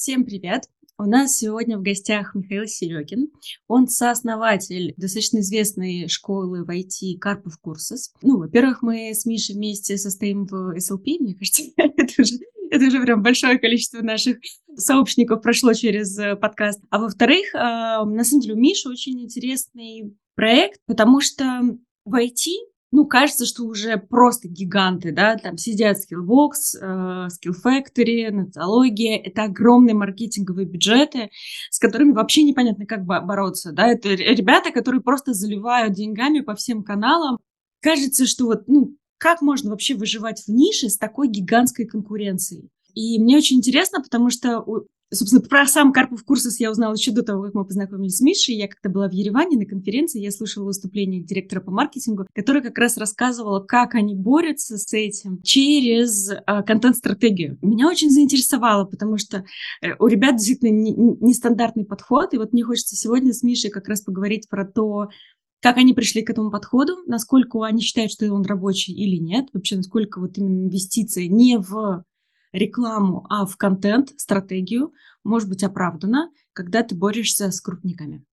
Всем привет! У нас сегодня в гостях Михаил Серегин. Он сооснователь достаточно известной школы в IT Карпов Курсус. Ну, во-первых, мы с Мишей вместе состоим в SLP, мне кажется, это уже, это уже прям большое количество наших сообщников прошло через э, подкаст. А во-вторых, а, на самом деле у Миши очень интересный проект, потому что в IT ну, кажется, что уже просто гиганты, да, там сидят Skillbox, э, Skill Factory, Нациология, это огромные маркетинговые бюджеты, с которыми вообще непонятно, как бороться, да, это ребята, которые просто заливают деньгами по всем каналам. Кажется, что вот, ну, как можно вообще выживать в нише с такой гигантской конкуренцией? И мне очень интересно, потому что Собственно, про сам Карпов Курсус я узнала еще до того, как мы познакомились с Мишей. Я как-то была в Ереване на конференции, я слушала выступление директора по маркетингу, который как раз рассказывала, как они борются с этим через э, контент-стратегию. Меня очень заинтересовало, потому что э, у ребят действительно нестандартный не подход, и вот мне хочется сегодня с Мишей как раз поговорить про то, как они пришли к этому подходу, насколько они считают, что он рабочий или нет, вообще насколько вот именно инвестиция не в рекламу, а в контент, стратегию, может быть оправдана, когда ты борешься с крупниками.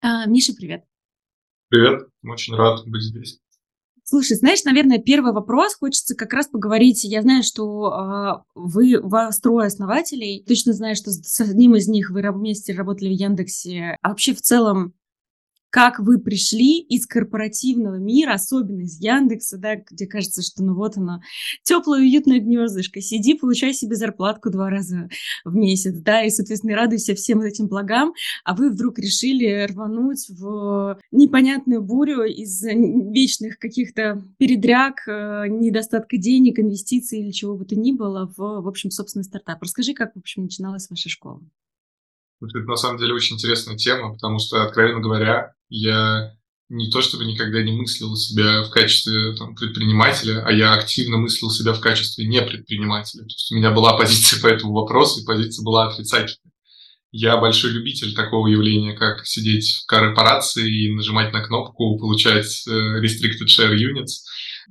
А, Миша, привет. Привет, очень рад быть здесь. Слушай, знаешь, наверное, первый вопрос хочется как раз поговорить. Я знаю, что э, вы, у вас трое основателей. Точно знаю, что с одним из них вы вместе работали в Яндексе. А вообще в целом, как вы пришли из корпоративного мира, особенно из Яндекса, да, где кажется, что ну вот оно, теплое уютное гнездышко, сиди, получай себе зарплатку два раза в месяц, да, и, соответственно, радуйся всем этим благам, а вы вдруг решили рвануть в непонятную бурю из вечных каких-то передряг, э, недостатка денег, инвестиций или чего бы то ни было в, в общем, собственный стартап. Расскажи, как, в общем, начиналась ваша школа. Это на самом деле очень интересная тема, потому что, откровенно говоря, я не то чтобы никогда не мыслил себя в качестве там, предпринимателя, а я активно мыслил себя в качестве не предпринимателя. То есть у меня была позиция по этому вопросу, и позиция была отрицательная. Я большой любитель такого явления, как сидеть в корпорации и нажимать на кнопку, получать э, restricted share units.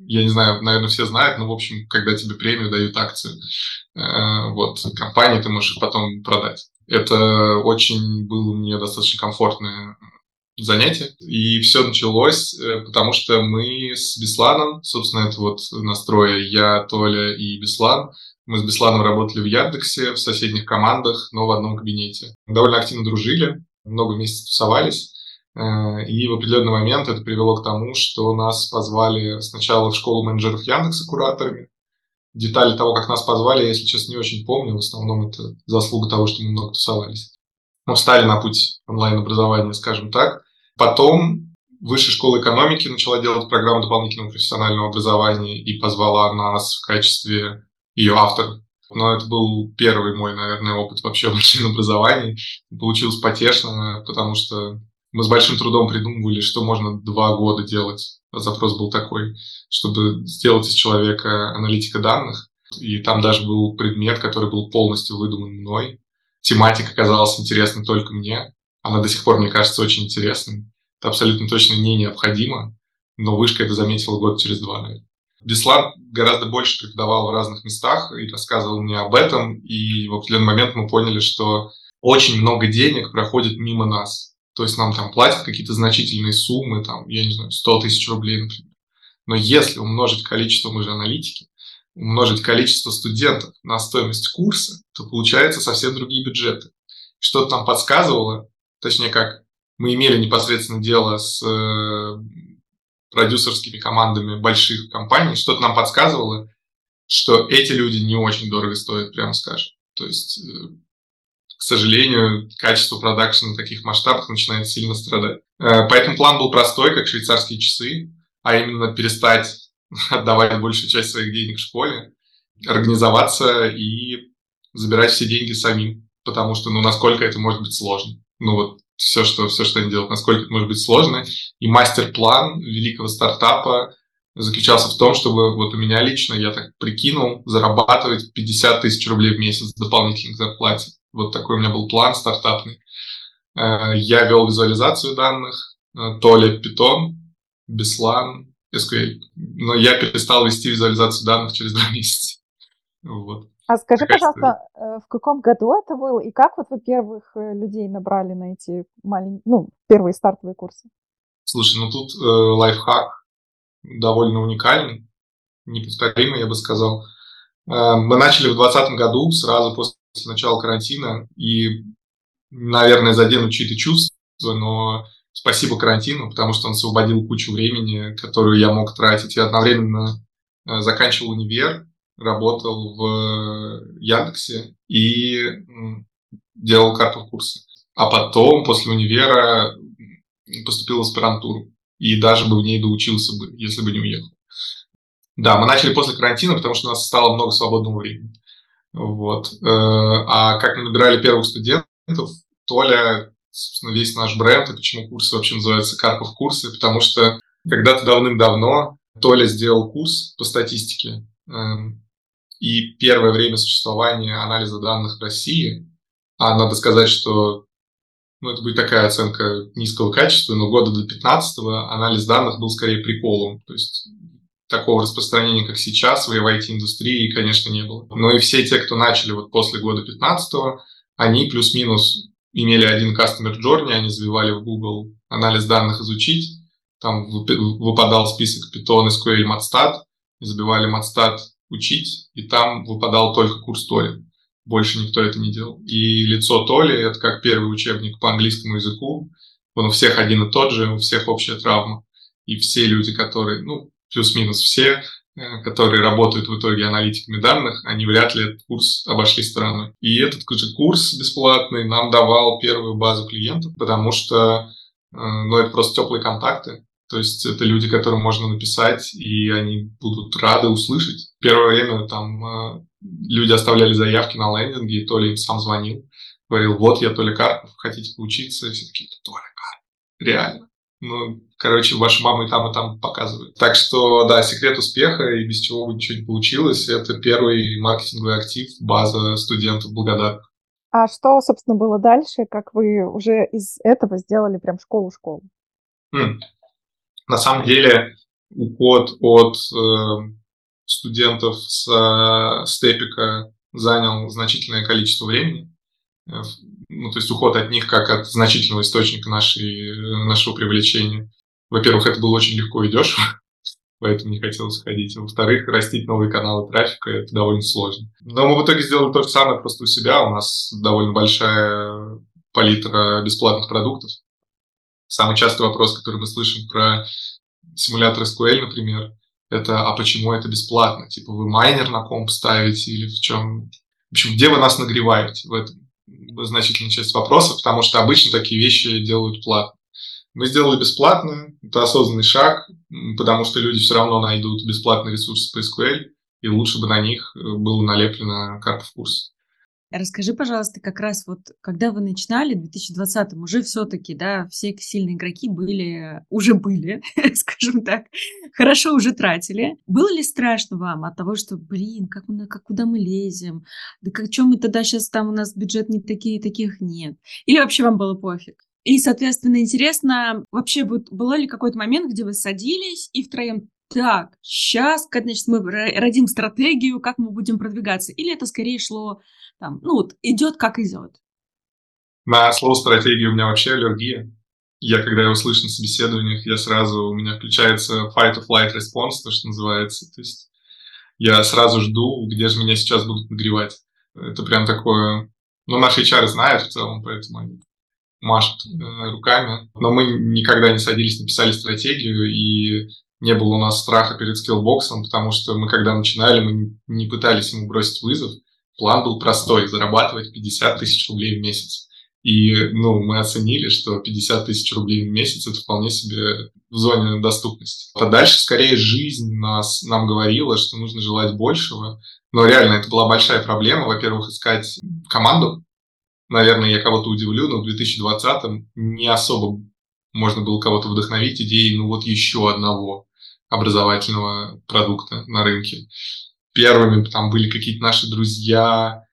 Я не знаю, наверное, все знают, но, в общем, когда тебе премию дают акцию, э, вот, компании ты можешь потом продать. Это очень было мне достаточно комфортное занятие. И все началось, э, потому что мы с Бесланом, собственно, это вот настроя я, Толя и Беслан, мы с Бесланом работали в Яндексе, в соседних командах, но в одном кабинете. Довольно активно дружили, много месяцев тусовались. Э, и в определенный момент это привело к тому, что нас позвали сначала в школу менеджеров Яндекса кураторами. Детали того, как нас позвали, я, честно, не очень помню. В основном это заслуга того, что мы много тусовались. Мы встали на путь онлайн-образования, скажем так. Потом Высшая школа экономики начала делать программу дополнительного профессионального образования и позвала нас в качестве ее автора. Но это был первый мой, наверное, опыт вообще в высшем образовании. Получилось потешно, потому что мы с большим трудом придумывали, что можно два года делать. Запрос был такой, чтобы сделать из человека аналитика данных. И там даже был предмет, который был полностью выдуман мной. Тематика казалась интересной только мне. Она до сих пор, мне кажется, очень интересной. Это абсолютно точно не необходимо, но вышка это заметила год через два, наверное. Беслан гораздо больше преподавал в разных местах и рассказывал мне об этом, и в определенный момент мы поняли, что очень много денег проходит мимо нас. То есть нам там платят какие-то значительные суммы, там, я не знаю, 100 тысяч рублей, например. Но если умножить количество, мы же аналитики, умножить количество студентов на стоимость курса, то получается совсем другие бюджеты. Что-то нам подсказывало, точнее как, мы имели непосредственно дело с э, продюсерскими командами больших компаний, что-то нам подсказывало, что эти люди не очень дорого стоят, прямо скажем. То есть, э, к сожалению, качество продакшена на таких масштабах начинает сильно страдать. Э, поэтому план был простой, как швейцарские часы, а именно перестать отдавать большую часть своих денег школе, организоваться и забирать все деньги самим, потому что, ну, насколько это может быть сложно. Ну, вот все, что, все, что они делают, насколько это может быть сложно. И мастер-план великого стартапа заключался в том, чтобы вот у меня лично, я так прикинул, зарабатывать 50 тысяч рублей в месяц дополнительных зарплате. Вот такой у меня был план стартапный. Э, я вел визуализацию данных, э, Толя Python, Беслан, SQL. Но я перестал вести визуализацию данных через два месяца. Вот. А скажи, пожалуйста, э, в каком году это было и как вот вы первых э, людей набрали на эти маленькие, ну, первые стартовые курсы? Слушай, ну тут э, лайфхак довольно уникальный, неповторимый, я бы сказал. Э, мы начали в 2020 году, сразу после начала карантина, и, наверное, задену чьи-то чувства, но спасибо карантину, потому что он освободил кучу времени, которую я мог тратить. Я одновременно э, заканчивал универ, работал в Яндексе и делал карту курсы. А потом, после универа, поступил в аспирантуру. И даже бы в ней доучился бы, если бы не уехал. Да, мы начали после карантина, потому что у нас стало много свободного времени. Вот. Э, а как мы набирали первых студентов, Толя, собственно, весь наш бренд, и почему курсы вообще называются Карпов курсы, потому что когда-то давным-давно Толя сделал курс по статистике, эм, и первое время существования анализа данных в России, а надо сказать, что ну, это будет такая оценка низкого качества, но года до 15 анализ данных был скорее приколом. То есть такого распространения, как сейчас, в IT-индустрии, конечно, не было. Но и все те, кто начали вот после года 15 они плюс-минус имели один customer journey, они забивали в Google анализ данных изучить, там выпадал список Python, SQL, MatStat, забивали MatStat учить, и там выпадал только курс Толи. Больше никто это не делал. И лицо Толи — это как первый учебник по английскому языку. Он у всех один и тот же, у всех общая травма. И все люди, которые, ну, плюс-минус все, которые работают в итоге аналитиками данных, они вряд ли этот курс обошли стороной. И этот же курс бесплатный нам давал первую базу клиентов, потому что э, ну, это просто теплые контакты. То есть это люди, которым можно написать, и они будут рады услышать. Первое время там э, люди оставляли заявки на лендинге, и то ли им сам звонил, говорил, вот я Толя Карпов, хотите поучиться? И все таки Толя Карпов, реально. Ну, короче, ваша мама и там, и там показывает. Так что, да, секрет успеха, и без чего бы ничего не получилось, это первый маркетинговый актив, база студентов благодарных. А что, собственно, было дальше, как вы уже из этого сделали прям школу-школу? Хм. На самом деле уход от э, студентов с э, степика занял значительное количество времени. Ну, то есть уход от них как от значительного источника нашей, нашего привлечения. Во-первых, это было очень легко и дешево, поэтому не хотелось ходить. Во-вторых, растить новые каналы трафика – это довольно сложно. Но мы в итоге сделали то же самое просто у себя. У нас довольно большая палитра бесплатных продуктов. Самый частый вопрос, который мы слышим про симулятор SQL, например, это «а почему это бесплатно?» Типа вы майнер на комп ставите или в чем? В общем, где вы нас нагреваете? В этом значительная часть вопроса, потому что обычно такие вещи делают платно. Мы сделали бесплатно, это осознанный шаг, потому что люди все равно найдут бесплатные ресурсы по SQL, и лучше бы на них было налеплено Карпов курс. Расскажи, пожалуйста, как раз вот, когда вы начинали в 2020-м, уже все-таки, да, все сильные игроки были, уже были, скажем так, хорошо уже тратили. Было ли страшно вам от того, что, блин, как мы, как, куда мы лезем? Да как, чем мы тогда сейчас там у нас бюджет не такие, таких нет? Или вообще вам было пофиг? И, соответственно, интересно, вообще вот было ли какой-то момент, где вы садились и втроем так, сейчас, значит, мы родим стратегию, как мы будем продвигаться? Или это скорее шло там, ну, вот идет как идет. На слово стратегия у меня вообще аллергия. Я, когда его слышу на собеседованиях, я сразу, у меня включается fight or flight response, то, что называется. То есть я сразу жду, где же меня сейчас будут нагревать. Это прям такое... Ну, наши HR знают в целом, поэтому они машут э, руками. Но мы никогда не садились, не писали стратегию, и не было у нас страха перед скиллбоксом, потому что мы, когда начинали, мы не пытались ему бросить вызов. План был простой – зарабатывать 50 тысяч рублей в месяц. И ну, мы оценили, что 50 тысяч рублей в месяц – это вполне себе в зоне доступности. А дальше, скорее, жизнь нас, нам говорила, что нужно желать большего. Но реально это была большая проблема. Во-первых, искать команду. Наверное, я кого-то удивлю, но в 2020-м не особо можно было кого-то вдохновить идеей, ну вот еще одного образовательного продукта на рынке первыми там были какие-то наши друзья,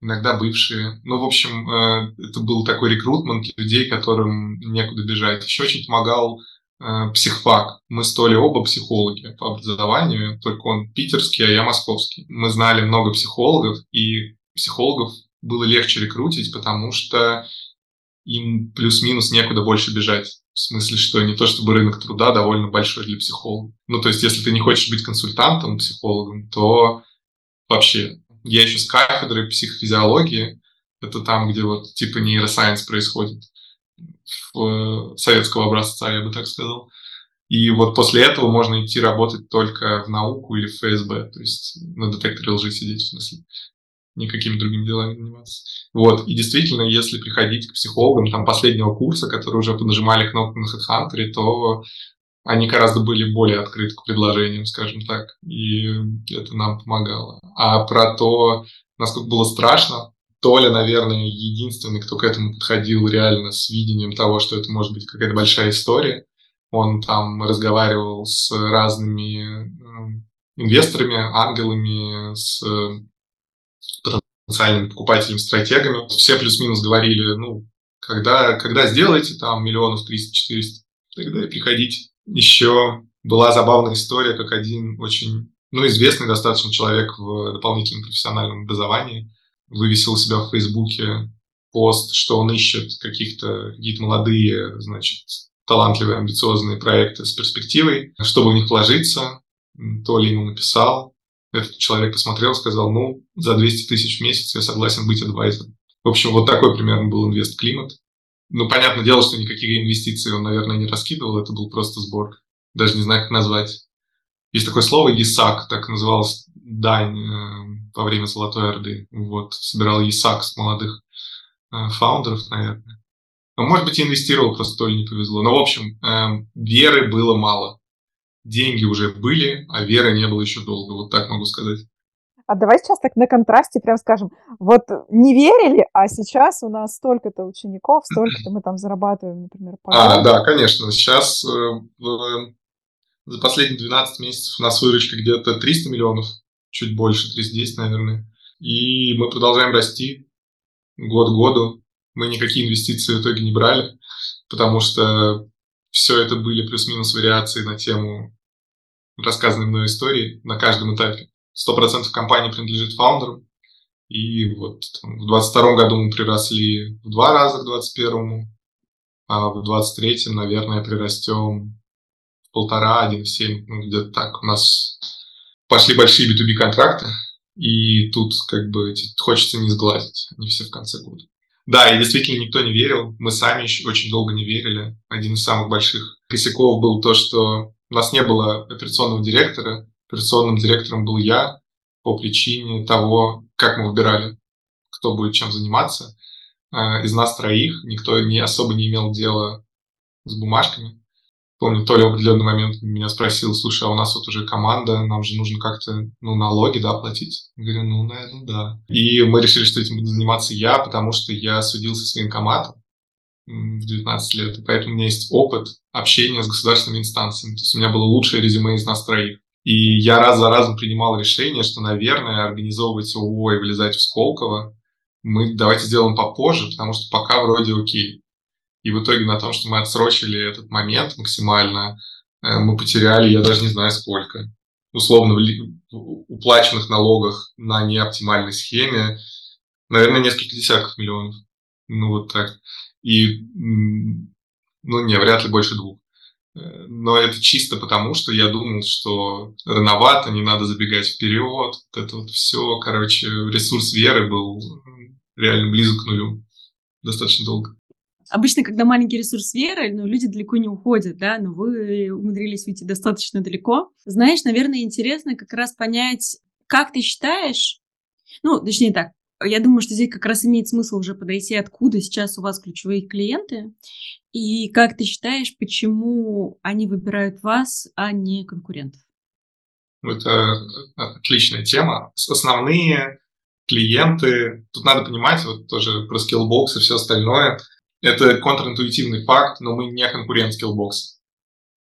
иногда бывшие. Ну, в общем, э, это был такой рекрутмент людей, которым некуда бежать. Еще очень помогал э, психфак. Мы с оба психологи по образованию, только он питерский, а я московский. Мы знали много психологов, и психологов было легче рекрутить, потому что им плюс-минус некуда больше бежать. В смысле, что не то чтобы рынок труда довольно большой для психологов. Ну, то есть, если ты не хочешь быть консультантом, психологом, то вообще. Я еще с кафедры психофизиологии, это там, где вот типа нейросайенс происходит, в, советского образца, я бы так сказал. И вот после этого можно идти работать только в науку или в ФСБ, то есть на детекторе лжи сидеть, в смысле никакими другими делами заниматься. Вот, и действительно, если приходить к психологам там последнего курса, которые уже поднажимали кнопку на HeadHunter, то они гораздо были более открыты к предложениям, скажем так, и это нам помогало. А про то, насколько было страшно, Толя, наверное, единственный, кто к этому подходил реально с видением того, что это может быть какая-то большая история. Он там разговаривал с разными э, инвесторами, ангелами, с потенциальными покупателями, стратегами. Все плюс-минус говорили, ну, когда, когда сделаете там миллионов 300-400, тогда и приходите. Еще была забавная история, как один очень, ну, известный достаточно человек в дополнительном профессиональном образовании вывесил у себя в Фейсбуке пост, что он ищет каких-то, какие-то молодые, значит, талантливые, амбициозные проекты с перспективой, чтобы в них вложиться. То ли ему написал, этот человек посмотрел, сказал, ну, за 200 тысяч в месяц я согласен быть адвайзером. В общем, вот такой примерно был инвест-климат. Ну, понятное дело, что никакие инвестиции он, наверное, не раскидывал, это был просто сбор. Даже не знаю, как назвать. Есть такое слово «ЕСАК», так называлась дань э, во время Золотой Орды. Вот, собирал ЕСАК с молодых э, фаундеров, наверное. Но, может быть, инвестировал, просто то ли не повезло. Но, в общем, э, веры было мало деньги уже были, а веры не было еще долго. Вот так могу сказать. А давай сейчас так на контрасте прям скажем, вот не верили, а сейчас у нас столько-то учеников, столько-то мы там зарабатываем, например, по А, да, конечно. Сейчас э, за последние 12 месяцев у нас выручка где-то 300 миллионов, чуть больше, 310, наверное. И мы продолжаем расти год к году. Мы никакие инвестиции в итоге не брали, потому что все это были плюс-минус вариации на тему рассказанной мной истории на каждом этапе. Сто процентов компании принадлежит фаундеру. И вот там, в 22 году мы приросли в два раза к 21 а в 23-м, наверное, прирастем в полтора, один семь, ну, где-то так. У нас пошли большие B2B контракты, и тут как бы хочется не сглазить, они все в конце года. Да, и действительно никто не верил. Мы сами еще очень долго не верили. Один из самых больших косяков был то, что у нас не было операционного директора. Операционным директором был я по причине того, как мы выбирали, кто будет чем заниматься. А, из нас троих никто не особо не имел дела с бумажками. Помню, Толя в определенный момент меня спросил, слушай, а у нас вот уже команда, нам же нужно как-то, ну, налоги, да, платить? Я говорю, ну, наверное, да. И мы решили, что этим буду заниматься я, потому что я судил со своим командом в 19 лет, и поэтому у меня есть опыт общения с государственными инстанциями. То есть у меня было лучшее резюме из нас троих. И я раз за разом принимал решение, что, наверное, организовывать ООО и влезать в Сколково мы давайте сделаем попозже, потому что пока вроде окей. И в итоге на том, что мы отсрочили этот момент максимально, э, мы потеряли, я даже не знаю сколько, условно в уплаченных налогах на неоптимальной схеме, наверное, несколько десятков миллионов. Ну, вот так. И, ну, не, вряд ли больше двух. Э, но это чисто потому, что я думал, что рановато, не надо забегать вперед. Вот это вот все, короче, ресурс веры был реально близок к нулю достаточно долго обычно, когда маленький ресурс веры, ну, люди далеко не уходят, да, но вы умудрились уйти достаточно далеко. Знаешь, наверное, интересно как раз понять, как ты считаешь, ну, точнее так, я думаю, что здесь как раз имеет смысл уже подойти, откуда сейчас у вас ключевые клиенты, и как ты считаешь, почему они выбирают вас, а не конкурентов? Это отличная тема. Основные клиенты, тут надо понимать, вот тоже про Skillbox и все остальное, это контринтуитивный факт, но мы не конкурент Skillbox.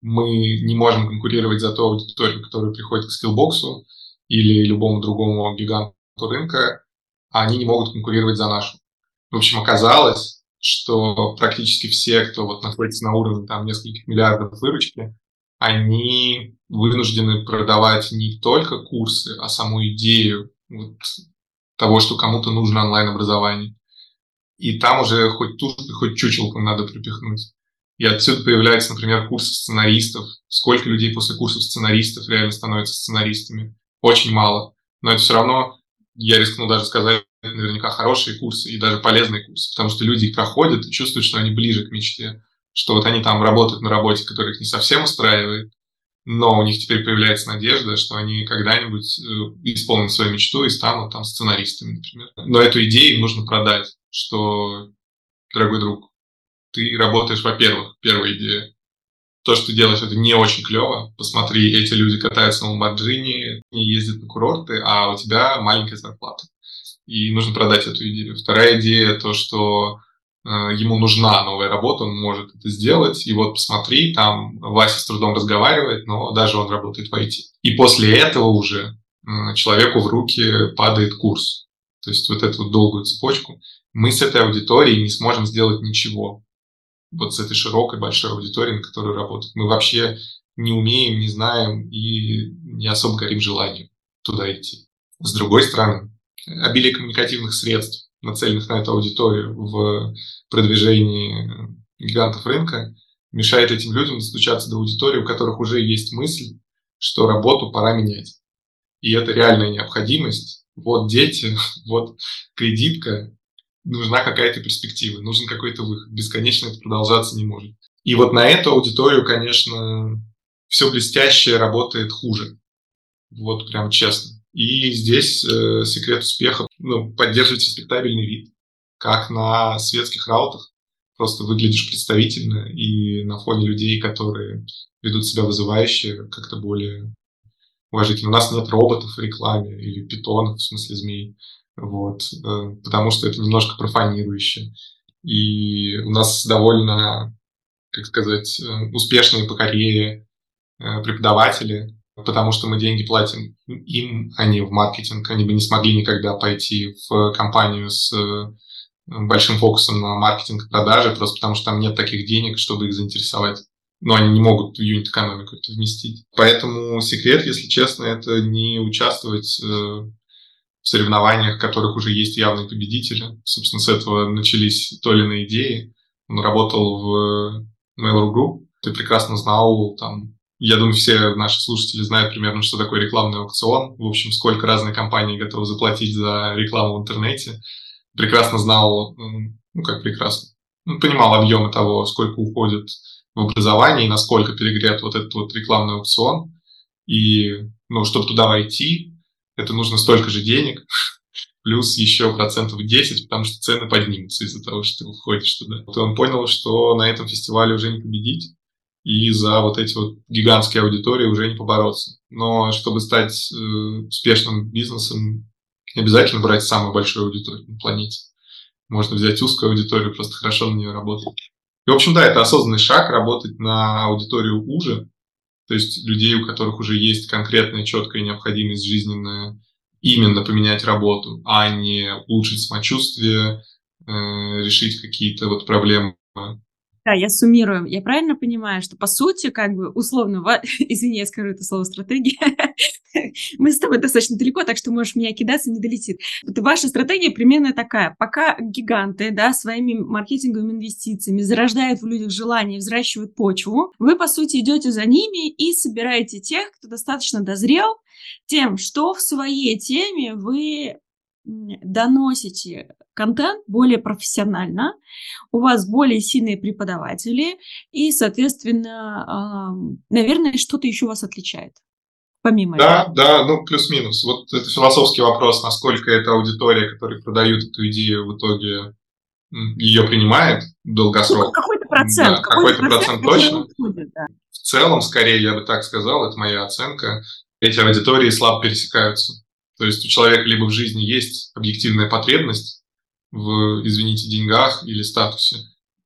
Мы не можем конкурировать за ту аудиторию, которая приходит к Skillbox или любому другому гиганту рынка, а они не могут конкурировать за нашу. В общем, оказалось, что практически все, кто вот находится на уровне там нескольких миллиардов выручки, они вынуждены продавать не только курсы, а саму идею вот, того, что кому-то нужно онлайн-образование. И там уже хоть тут, хоть чучелку надо припихнуть. И отсюда появляются, например, курсы сценаристов. Сколько людей после курсов сценаристов реально становятся сценаристами? Очень мало. Но это все равно, я рискну даже сказать, наверняка хорошие курсы и даже полезные курсы, потому что люди их проходят и чувствуют, что они ближе к мечте, что вот они там работают на работе, которая их не совсем устраивает, но у них теперь появляется надежда, что они когда-нибудь э, исполнят свою мечту и станут там сценаристами, например. Но эту идею нужно продать, что, дорогой друг, ты работаешь, во-первых, первая идея. То, что ты делаешь, это не очень клево. Посмотри, эти люди катаются на Ламборджини, не ездят на курорты, а у тебя маленькая зарплата. И нужно продать эту идею. Вторая идея, то, что ему нужна новая работа, он может это сделать. И вот посмотри, там Вася с трудом разговаривает, но даже он работает в IT. И после этого уже э, человеку в руки падает курс. То есть вот эту долгую цепочку. Мы с этой аудиторией не сможем сделать ничего вот с этой широкой большой аудиторией, на которой работать. Мы вообще не умеем, не знаем и не особо горим желанием туда идти. С другой стороны, обилие коммуникативных средств, нацеленных на эту аудиторию в продвижении гигантов рынка, мешает этим людям достучаться до аудитории, у которых уже есть мысль, что работу пора менять. И это реальная необходимость. Вот дети, вот кредитка, нужна какая-то перспектива, нужен какой-то выход. Бесконечно это продолжаться не может. И вот на эту аудиторию, конечно, все блестящее работает хуже. Вот прям честно. И здесь э, секрет успеха ну, поддерживать респектабельный вид, как на светских раутах. Просто выглядишь представительно и на фоне людей, которые ведут себя вызывающе, как-то более уважительно. У нас нет роботов в рекламе или питонов, в смысле змей вот, э, потому что это немножко профанирующе. И у нас довольно, как сказать, э, успешные по карьере э, преподаватели, потому что мы деньги платим им, а не в маркетинг. Они бы не смогли никогда пойти в компанию с большим фокусом на маркетинг и продажи, просто потому что там нет таких денег, чтобы их заинтересовать. Но они не могут в юнит-экономику это вместить. Поэтому секрет, если честно, это не участвовать в соревнованиях, в которых уже есть явные победители. Собственно, с этого начались Толины идеи. Он работал в Mail.ru Group. Ты прекрасно знал, там, я думаю, все наши слушатели знают примерно, что такое рекламный аукцион. В общем, сколько разные компании готовы заплатить за рекламу в интернете. Прекрасно знал, ну как прекрасно, ну, понимал объемы того, сколько уходит в образование и насколько перегрет вот этот вот рекламный аукцион. И, ну, чтобы туда войти, это нужно столько же денег, плюс еще процентов 10, потому что цены поднимутся из-за того, что ты входишь туда. То он понял, что на этом фестивале уже не победить, и за вот эти вот гигантские аудитории уже не побороться. Но чтобы стать э, успешным бизнесом, не обязательно брать самую большую аудиторию на планете. Можно взять узкую аудиторию, просто хорошо на нее работать. И, в общем, да, это осознанный шаг, работать на аудиторию уже, то есть людей, у которых уже есть конкретная четкая необходимость жизненная именно поменять работу, а не улучшить самочувствие, э, решить какие-то вот проблемы да, я суммирую. Я правильно понимаю, что по сути, как бы условно, извини, я скажу это слово стратегия, мы с тобой достаточно далеко, так что можешь меня кидаться, не долетит. Вот ваша стратегия примерно такая. Пока гиганты, да, своими маркетинговыми инвестициями зарождают в людях желание, взращивают почву, вы, по сути, идете за ними и собираете тех, кто достаточно дозрел, тем, что в своей теме вы доносите контент более профессионально, у вас более сильные преподаватели, и, соответственно, наверное, что-то еще вас отличает. Помимо да, этого. Да, ну плюс-минус. Вот это философский вопрос, насколько эта аудитория, которая продают эту идею, в итоге ее принимает долгосрок. Ну, какой-то процент. Да, какой-то, какой процент, процент точно. Уходит, да. В целом, скорее, я бы так сказал, это моя оценка, эти аудитории слабо пересекаются. То есть у человека либо в жизни есть объективная потребность в, извините, деньгах или статусе.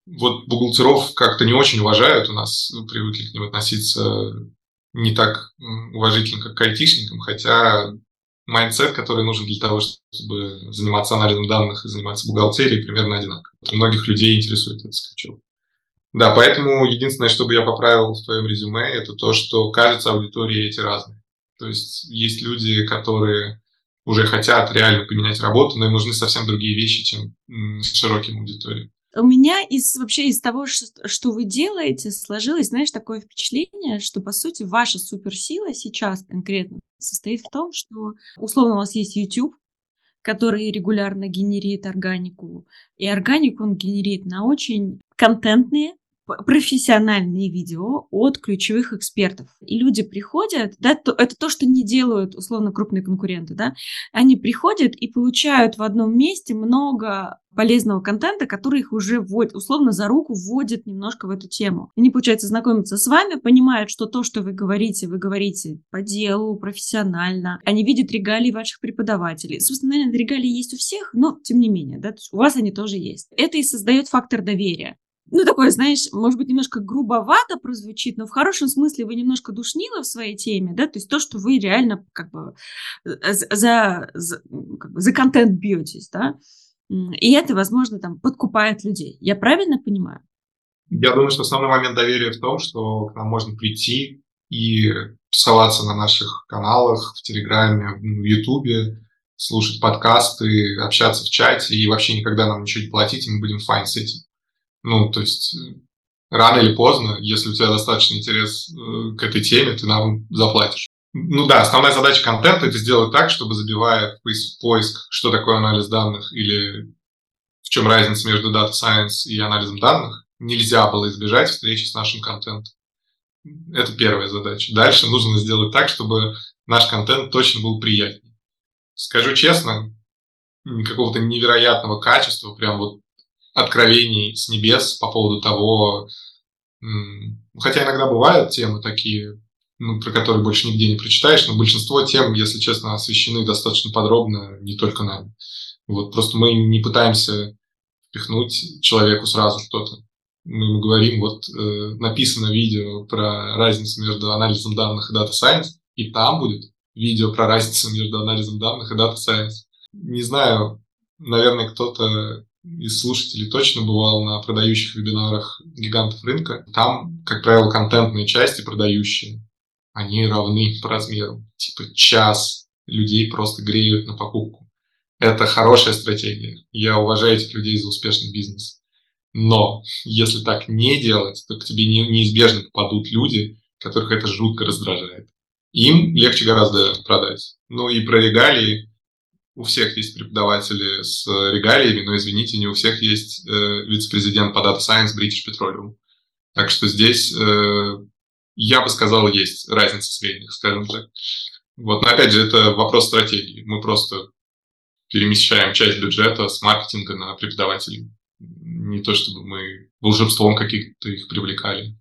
Вот бухгалтеров как-то не очень уважают, у нас привыкли к ним относиться не так уважительно, как к айтишникам, хотя mindset, который нужен для того, чтобы заниматься анализом данных и заниматься бухгалтерией, примерно одинаковый. Многих людей интересует этот скачок. Да, поэтому единственное, что бы я поправил в твоем резюме, это то, что, кажется, аудитории эти разные. То есть есть люди, которые уже хотят реально поменять работу, но им нужны совсем другие вещи, чем с широким аудиторией. У меня из вообще из того, что, вы делаете, сложилось, знаешь, такое впечатление, что, по сути, ваша суперсила сейчас конкретно состоит в том, что, условно, у вас есть YouTube, который регулярно генерит органику, и органику он генерит на очень контентные, профессиональные видео от ключевых экспертов. И люди приходят, да, то, это то, что не делают условно крупные конкуренты, да, они приходят и получают в одном месте много полезного контента, который их уже вводит, условно за руку вводит немножко в эту тему. Они, получается, знакомятся с вами, понимают, что то, что вы говорите, вы говорите по делу, профессионально. Они видят регалии ваших преподавателей. Собственно, наверное, регалии есть у всех, но тем не менее, да, у вас они тоже есть. Это и создает фактор доверия ну, такое, знаешь, может быть, немножко грубовато прозвучит, но в хорошем смысле вы немножко душнило в своей теме, да, то есть то, что вы реально как бы э, за, за, как бы, за контент бьетесь, да, и это, возможно, там подкупает людей. Я правильно понимаю? Я думаю, что основной момент доверия в том, что к нам можно прийти и ссылаться на наших каналах, в Телеграме, в Ютубе, слушать подкасты, общаться в чате и вообще никогда нам ничего не платить, и мы будем fine с этим. Ну, то есть э, рано или поздно, если у тебя достаточно интерес э, к этой теме, ты нам заплатишь. Ну да, основная задача контента – это сделать так, чтобы забивая в поиск, что такое анализ данных или в чем разница между Data Science и анализом данных, нельзя было избежать встречи с нашим контентом. Это первая задача. Дальше нужно сделать так, чтобы наш контент точно был приятнее. Скажу честно, какого-то невероятного качества, прям вот откровений с небес по поводу того, хотя иногда бывают темы такие, ну, про которые больше нигде не прочитаешь, но большинство тем, если честно, освещены достаточно подробно не только нами. Вот, просто мы не пытаемся впихнуть человеку сразу что-то. Мы ему говорим, вот э, написано видео про разницу между анализом данных и Data Science, и там будет видео про разницу между анализом данных и Data Science. Не знаю, наверное, кто-то из слушателей точно бывал на продающих вебинарах гигантов рынка. Там, как правило, контентные части продающие, они равны по размеру. Типа час людей просто греют на покупку. Это хорошая стратегия. Я уважаю этих людей за успешный бизнес. Но если так не делать, то к тебе неизбежно попадут люди, которых это жутко раздражает. Им легче гораздо продать. Ну и про регалии у всех есть преподаватели с регалиями, но, извините, не у всех есть э, вице-президент по Data Science British Petroleum. Так что здесь, э, я бы сказал, есть разница средних, скажем так. Вот, но опять же, это вопрос стратегии. Мы просто перемещаем часть бюджета с маркетинга на преподавателей. Не то, чтобы мы волшебством каких-то их привлекали.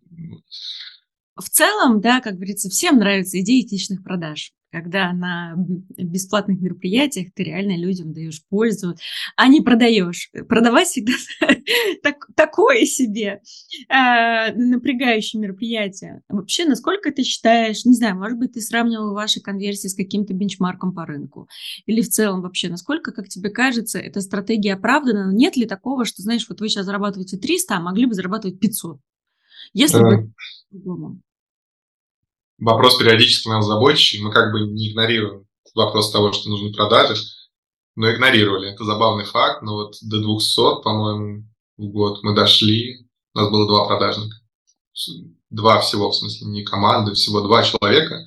В целом, да, как говорится, всем нравится идея этичных продаж когда на бесплатных мероприятиях ты реально людям даешь пользу, а не продаешь. Продавать всегда так, такое себе э, напрягающее мероприятие. Вообще, насколько ты считаешь, не знаю, может быть, ты сравнивал ваши конверсии с каким-то бенчмарком по рынку? Или в целом вообще, насколько, как тебе кажется, эта стратегия оправдана? Нет ли такого, что, знаешь, вот вы сейчас зарабатываете 300, а могли бы зарабатывать 500? Если бы по-другому вопрос периодически нас заботящий. Мы как бы не игнорируем вопрос того, что нужны продажи, но игнорировали. Это забавный факт. Но вот до 200, по-моему, в год мы дошли. У нас было два продажника. Два всего, в смысле, не команды, всего два человека.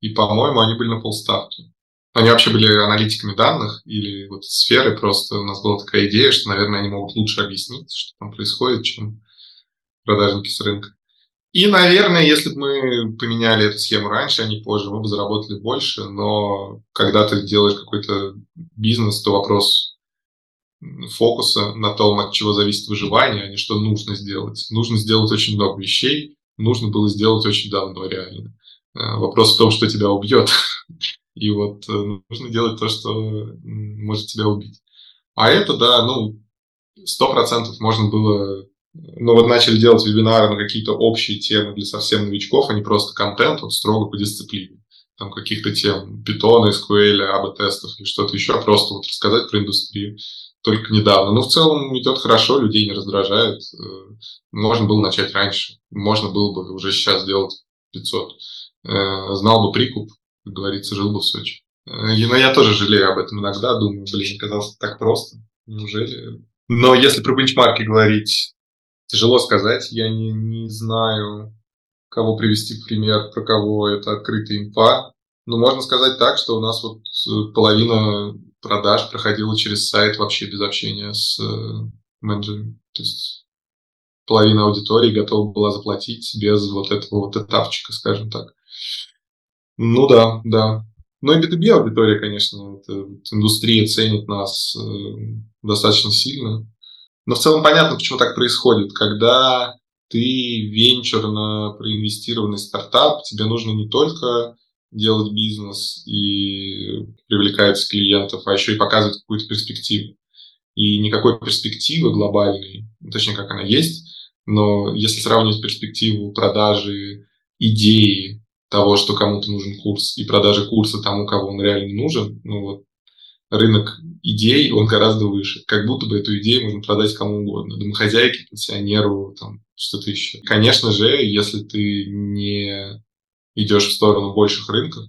И, по-моему, они были на полставки. Они вообще были аналитиками данных или вот сферы. Просто у нас была такая идея, что, наверное, они могут лучше объяснить, что там происходит, чем продажники с рынка. И, наверное, если бы мы поменяли эту схему раньше, а не позже, мы бы заработали больше, но когда ты делаешь какой-то бизнес, то вопрос фокуса на том, от чего зависит выживание, а не что нужно сделать. Нужно сделать очень много вещей, нужно было сделать очень давно реально. Э, вопрос в том, что тебя убьет. И вот э, нужно делать то, что может тебя убить. А это, да, ну, сто процентов можно было ну вот начали делать вебинары на какие-то общие темы для совсем новичков, а не просто контент, вот строго по дисциплине. там каких-то тем, питона, SQL, АБ-тестов или что-то еще, просто вот рассказать про индустрию только недавно. Но в целом идет хорошо, людей не раздражает. Э, можно было начать раньше, можно было бы уже сейчас сделать 500. Э, знал бы прикуп, как говорится, жил бы в Сочи. Э, но я тоже жалею об этом иногда, думаю, блин, казалось так просто. Неужели? Но если про бенчмарки говорить, тяжело сказать. Я не, не знаю, кого привести в пример, про кого это открытая инфа. Но можно сказать так, что у нас вот э, половина продаж проходила через сайт вообще без общения с э, менеджерами. То есть половина аудитории готова была заплатить без вот этого вот этапчика, скажем так. Ну да, да. Ну и B2B аудитория, конечно, это, индустрия ценит нас э, достаточно сильно. Но в целом понятно, почему так происходит. Когда ты венчурно проинвестированный стартап, тебе нужно не только делать бизнес и привлекать клиентов, а еще и показывать какую-то перспективу. И никакой перспективы глобальной, точнее, как она есть, но если сравнивать перспективу продажи идеи того, что кому-то нужен курс, и продажи курса тому, кого он реально нужен, ну вот рынок идей, он гораздо выше. Как будто бы эту идею можно продать кому угодно. Домохозяйке, пенсионеру, там, что-то еще. Конечно же, если ты не идешь в сторону больших рынков,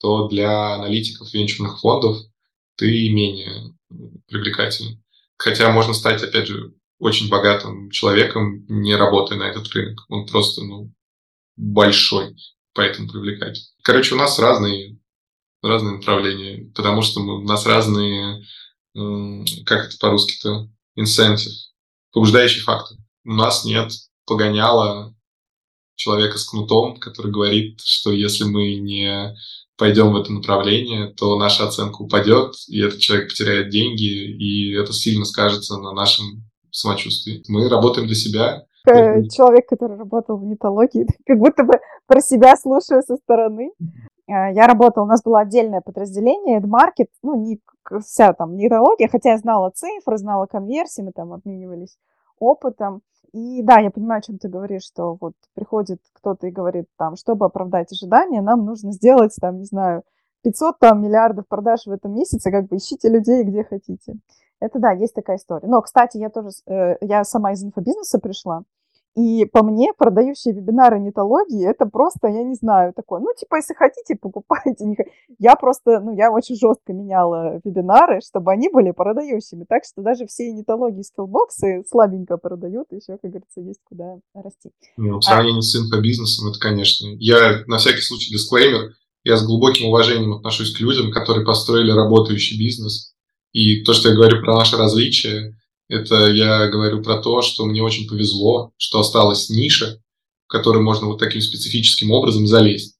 то для аналитиков венчурных фондов ты менее привлекательный. Хотя можно стать, опять же, очень богатым человеком, не работая на этот рынок. Он просто, ну, большой, поэтому привлекательный. Короче, у нас разные разные направления, потому что у нас разные, как это по-русски-то, инсентив, побуждающий фактор. У нас нет погоняла человека с кнутом, который говорит, что если мы не пойдем в это направление, то наша оценка упадет, и этот человек потеряет деньги, и это сильно скажется на нашем самочувствии. Мы работаем для себя. Человек, который работал в нетологии, как будто бы про себя слушаю со стороны. Э, я работала, у нас было отдельное подразделение, Эдмаркет, ну, не вся там нейрология, хотя я знала цифры, знала конверсии, мы там обменивались опытом. И да, я понимаю, о чем ты говоришь, что вот приходит кто-то и говорит там, чтобы оправдать ожидания, нам нужно сделать там, не знаю, 500 там миллиардов продаж в этом месяце, как бы ищите людей где хотите. Это да, есть такая история. Но, кстати, я тоже, э, я сама из инфобизнеса пришла, и по мне, продающие вебинары нетологии, это просто, я не знаю, такое, ну, типа, если хотите, покупайте. Я просто, ну, я очень жестко меняла вебинары, чтобы они были продающими. Так что даже все нетологии скиллбоксы слабенько продают, еще, как говорится, есть куда расти. Ну, в сравнении а... с инфобизнесом, это, конечно. Я, на всякий случай, дисклеймер, я с глубоким уважением отношусь к людям, которые построили работающий бизнес. И то, что я говорю про наши различия, это я говорю про то, что мне очень повезло, что осталась ниша, в которую можно вот таким специфическим образом залезть.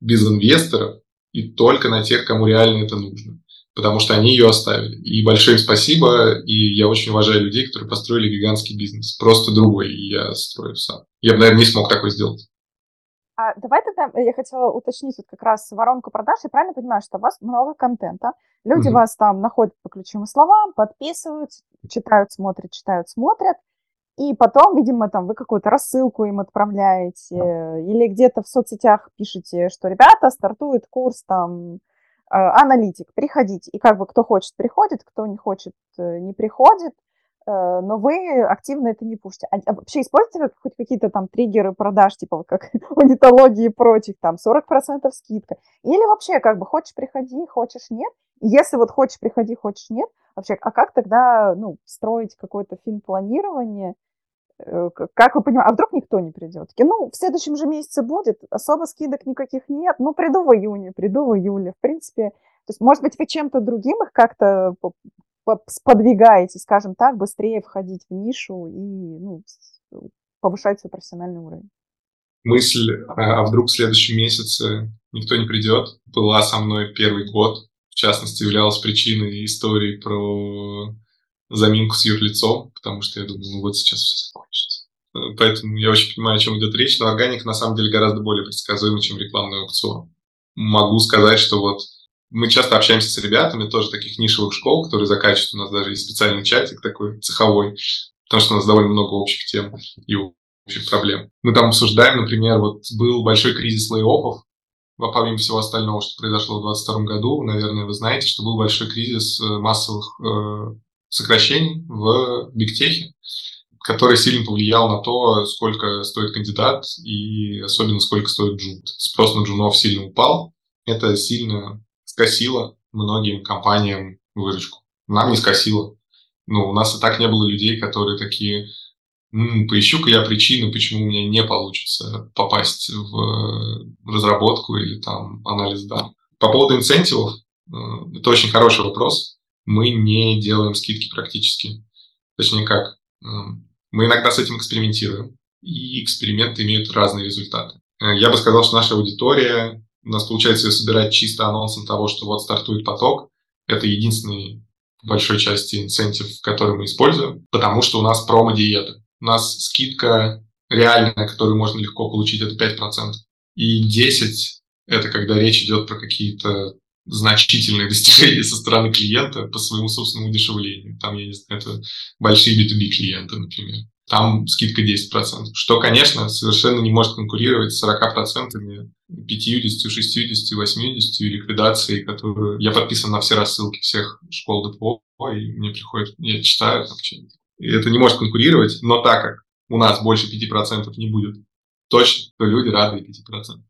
Без инвесторов и только на тех, кому реально это нужно. Потому что они ее оставили. И большое спасибо, и я очень уважаю людей, которые построили гигантский бизнес. Просто другой, я строю сам. Я бы, наверное, не смог такой сделать. А давай тогда э, я хотела уточнить вот как раз воронку продаж. Я правильно понимаю, что у вас много контента, люди угу. вас там находят по ключевым словам, подписываются, читают, смотрят, читают, смотрят, и потом, видимо, там вы какую-то рассылку им отправляете или где-то в соцсетях пишете, что ребята, стартует курс там а, аналитик, приходите. И как бы кто хочет, приходит, кто не хочет, э, не приходит. Э, но вы активно это не пушите. А, а вообще используете хоть какие-то там триггеры продаж, типа вот как у нетологии и прочих, там 40% скидка? Или вообще как бы хочешь приходи, хочешь нет? Если вот хочешь приходи, хочешь нет, вообще, а как тогда, ну, строить какое-то финпланирование, э, как вы понимаете, а вдруг никто не придет? Ну, в следующем же месяце будет, особо скидок никаких нет, ну, приду в июне, приду в июле, в принципе, то есть, может быть, вы чем-то другим их как-то сподвигаете, скажем так, быстрее входить в нишу и ну, повышать свой профессиональный уровень. Мысль, а, а вдруг в следующем месяце никто не придет, была со мной первый год. В частности, являлась причиной истории про заминку с юрлицом, потому что я думаю, ну вот сейчас все закончится. Поэтому я очень понимаю, о чем идет речь, но органик на самом деле гораздо более предсказуемый, чем рекламный аукцион. Могу сказать, что вот мы часто общаемся с ребятами тоже таких нишевых школ, которые заканчивают. У нас даже есть специальный чатик такой цеховой, потому что у нас довольно много общих тем и общих проблем. Мы там обсуждаем, например, вот был большой кризис лейофов в помимо всего остального, что произошло в 2022 году, наверное, вы знаете, что был большой кризис э, массовых э, сокращений в бигтехе, который сильно повлиял на то, сколько стоит кандидат и особенно сколько стоит джун. Спрос на джунов сильно упал. Это сильно скосило многим компаниям выручку. Нам не скосило. Ну, у нас и так не было людей, которые такие, поищу-ка я причины, почему у меня не получится попасть в разработку или там анализ данных. По поводу инцентивов, э, это очень хороший вопрос. Мы не делаем скидки практически. Точнее как, э, мы иногда с этим экспериментируем, и эксперименты имеют разные результаты. Э, я бы сказал, что наша аудитория, у нас получается собирать чисто анонсом того, что вот стартует поток. Это единственный в большой части инцентив, который мы используем, потому что у нас промо-диета. У нас скидка реальная, которую можно легко получить, это 5%. И 10% это когда речь идет про какие-то значительные достижения со стороны клиента по своему собственному удешевлению. Там, я не знаю, это большие B2B клиенты, например. Там скидка 10%, что, конечно, совершенно не может конкурировать с 40%, 50, 60, 80 ликвидацией, которую... Я подписан на все рассылки всех школ ДПО, и мне приходит, я читаю там. И это не может конкурировать, но так как у нас больше 5% не будет точно, то люди рады и 5%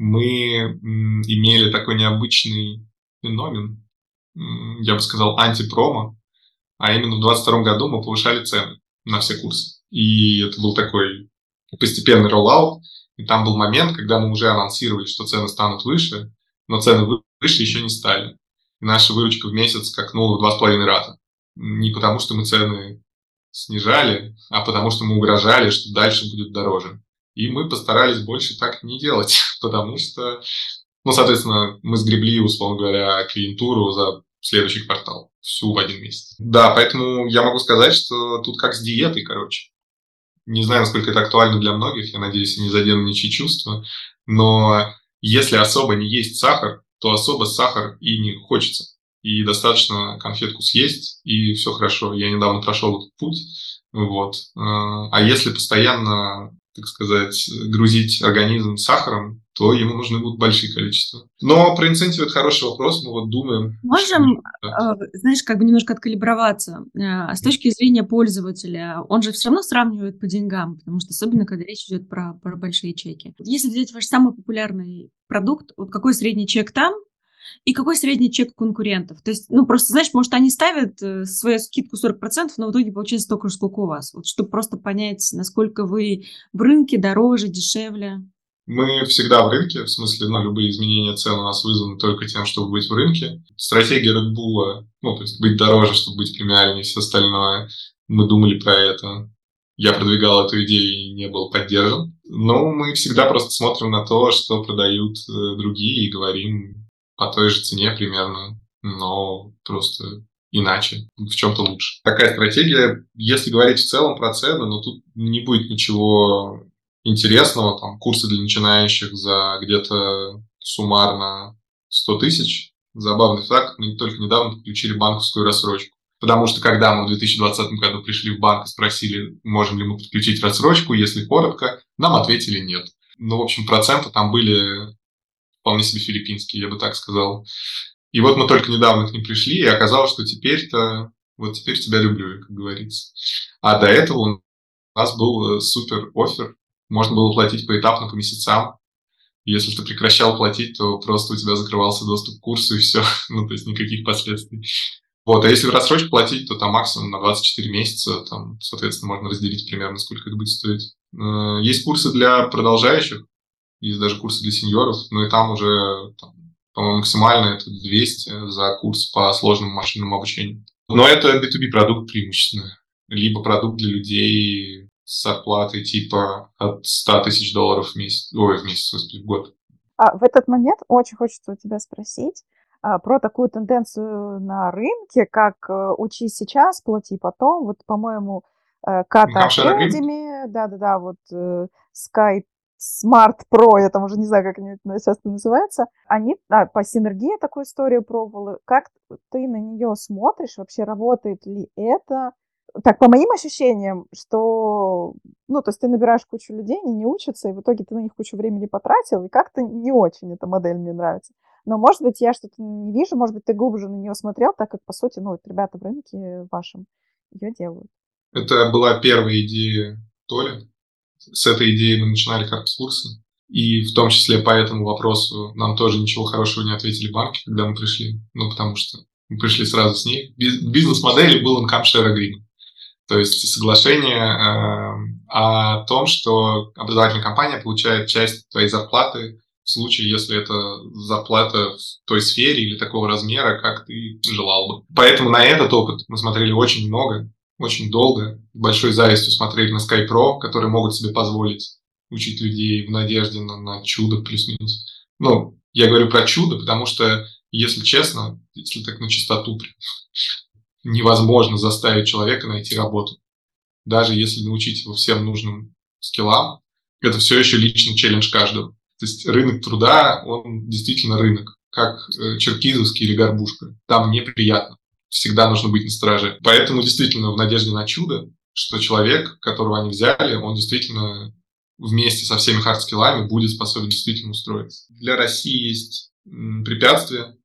мы имели такой необычный феномен, я бы сказал, антипромо, а именно в 2022 году мы повышали цены на все курсы. И это был такой постепенный роллаут, и там был момент, когда мы уже анонсировали, что цены станут выше, но цены выше еще не стали. И наша выручка в месяц скакнула в два с половиной раза. Не потому, что мы цены снижали, а потому, что мы угрожали, что дальше будет дороже. И мы постарались больше так не делать, потому что, ну, соответственно, мы сгребли, условно говоря, клиентуру за следующий квартал, всю в один месяц. Да, поэтому я могу сказать, что тут как с диетой, короче. Не знаю, насколько это актуально для многих, я надеюсь, я не задену ничьи чувства, но если особо не есть сахар, то особо сахар и не хочется. И достаточно конфетку съесть, и все хорошо. Я недавно прошел этот путь, вот. А если постоянно так сказать, грузить организм сахаром, то ему нужны будут большие количества. Но про инцентив это хороший вопрос, мы вот думаем. Можем, да. Э, знаешь, как бы немножко откалиброваться. Э, а с точки зрения пользователя, он же все равно сравнивает по деньгам, потому что особенно, когда речь идет про, про большие чеки. Если взять ваш самый популярный продукт, вот какой средний чек там, и какой средний чек конкурентов. То есть, ну, просто, знаешь, может, они ставят э, свою скидку 40%, но в итоге получается столько же, сколько у вас. Вот чтобы просто понять, насколько вы в рынке дороже, дешевле. Мы всегда в рынке, в смысле, ну, любые изменения цен у нас вызваны только тем, чтобы быть в рынке. Стратегия Red Bull, ну, то есть быть дороже, чтобы быть премиальнее все остальное, мы думали про это. Я продвигал эту идею и не был поддержан. Но мы всегда просто смотрим на то, что продают э, другие и говорим, по той же цене примерно, но просто иначе, в чем-то лучше. Такая стратегия, если говорить в целом про цены, но тут не будет ничего интересного, там, курсы для начинающих за где-то суммарно 100 тысяч. Забавный факт, мы только недавно подключили банковскую рассрочку. Потому что когда мы в 2020 году пришли в банк и спросили, можем ли мы подключить рассрочку, если коротко, нам ответили нет. Ну, в общем, проценты там были вполне себе филиппинский, я бы так сказал. И вот мы только недавно к ним пришли, и оказалось, что теперь-то, вот теперь тебя люблю, как говорится. А до этого у нас был э, супер офер, можно было платить поэтапно по месяцам. Если ты прекращал платить, то просто у тебя закрывался доступ к курсу и все, ну, то есть никаких последствий. Вот, а если в рассрочку платить, то там максимум на 24 месяца, там, соответственно, можно разделить примерно, сколько это будет стоить. Э, есть курсы для продолжающих, есть даже курсы для сеньоров, ну и там уже, по-моему, максимально это 200 за курс по сложному машинному обучению. Но это B2B продукт преимущественно. Либо продукт для людей с зарплатой типа от 100 тысяч долларов в месяц, ой, в месяц, в год. А в этот момент очень хочется у тебя спросить а, про такую тенденцию на рынке, как э, учи сейчас, плати потом. Вот, по-моему, э, Ката Academy, да-да-да, вот э, Skype Smart Pro, я там уже не знаю, как они сейчас называются, они а, по синергии такую историю пробовали. Как ты на нее смотришь? Вообще работает ли это? так, по моим ощущениям, что, ну, то есть ты набираешь кучу людей, они не учатся, и в итоге ты на них кучу времени потратил, и как-то не очень эта модель мне нравится. Но, может быть, я что-то не вижу, может быть, ты глубже на нее смотрел, так как, по сути, ну, ребята в рынке вашем ее делают. Это была первая идея Толи. С этой идеей мы начинали корпус-курсы. И в том числе по этому вопросу нам тоже ничего хорошего не ответили банки, когда мы пришли. Ну, потому что мы пришли сразу с ней. Бизнес-модели был income share agreement. То есть соглашение э, о том, что образовательная компания получает часть твоей зарплаты в случае, если это зарплата в той сфере или такого размера, как ты желал бы. Поэтому на этот опыт мы смотрели очень много, очень долго. Большой завистью смотрели на SkyPro, которые могут себе позволить учить людей в надежде на, на чудо плюс-минус. Ну, я говорю про чудо, потому что, если честно, если так на чистоту, невозможно заставить человека найти работу. Даже если научить его всем нужным skillам, это все еще личный челлендж каждого. То есть рынок труда, он действительно рынок, как э, черкизовский или горбушка. Там неприятно. Всегда нужно быть на страже. Поэтому действительно в надежде на чудо, что человек, которого они взяли, он действительно вместе со всеми hard skillами будет способен действительно устроиться. Для России есть препятствия.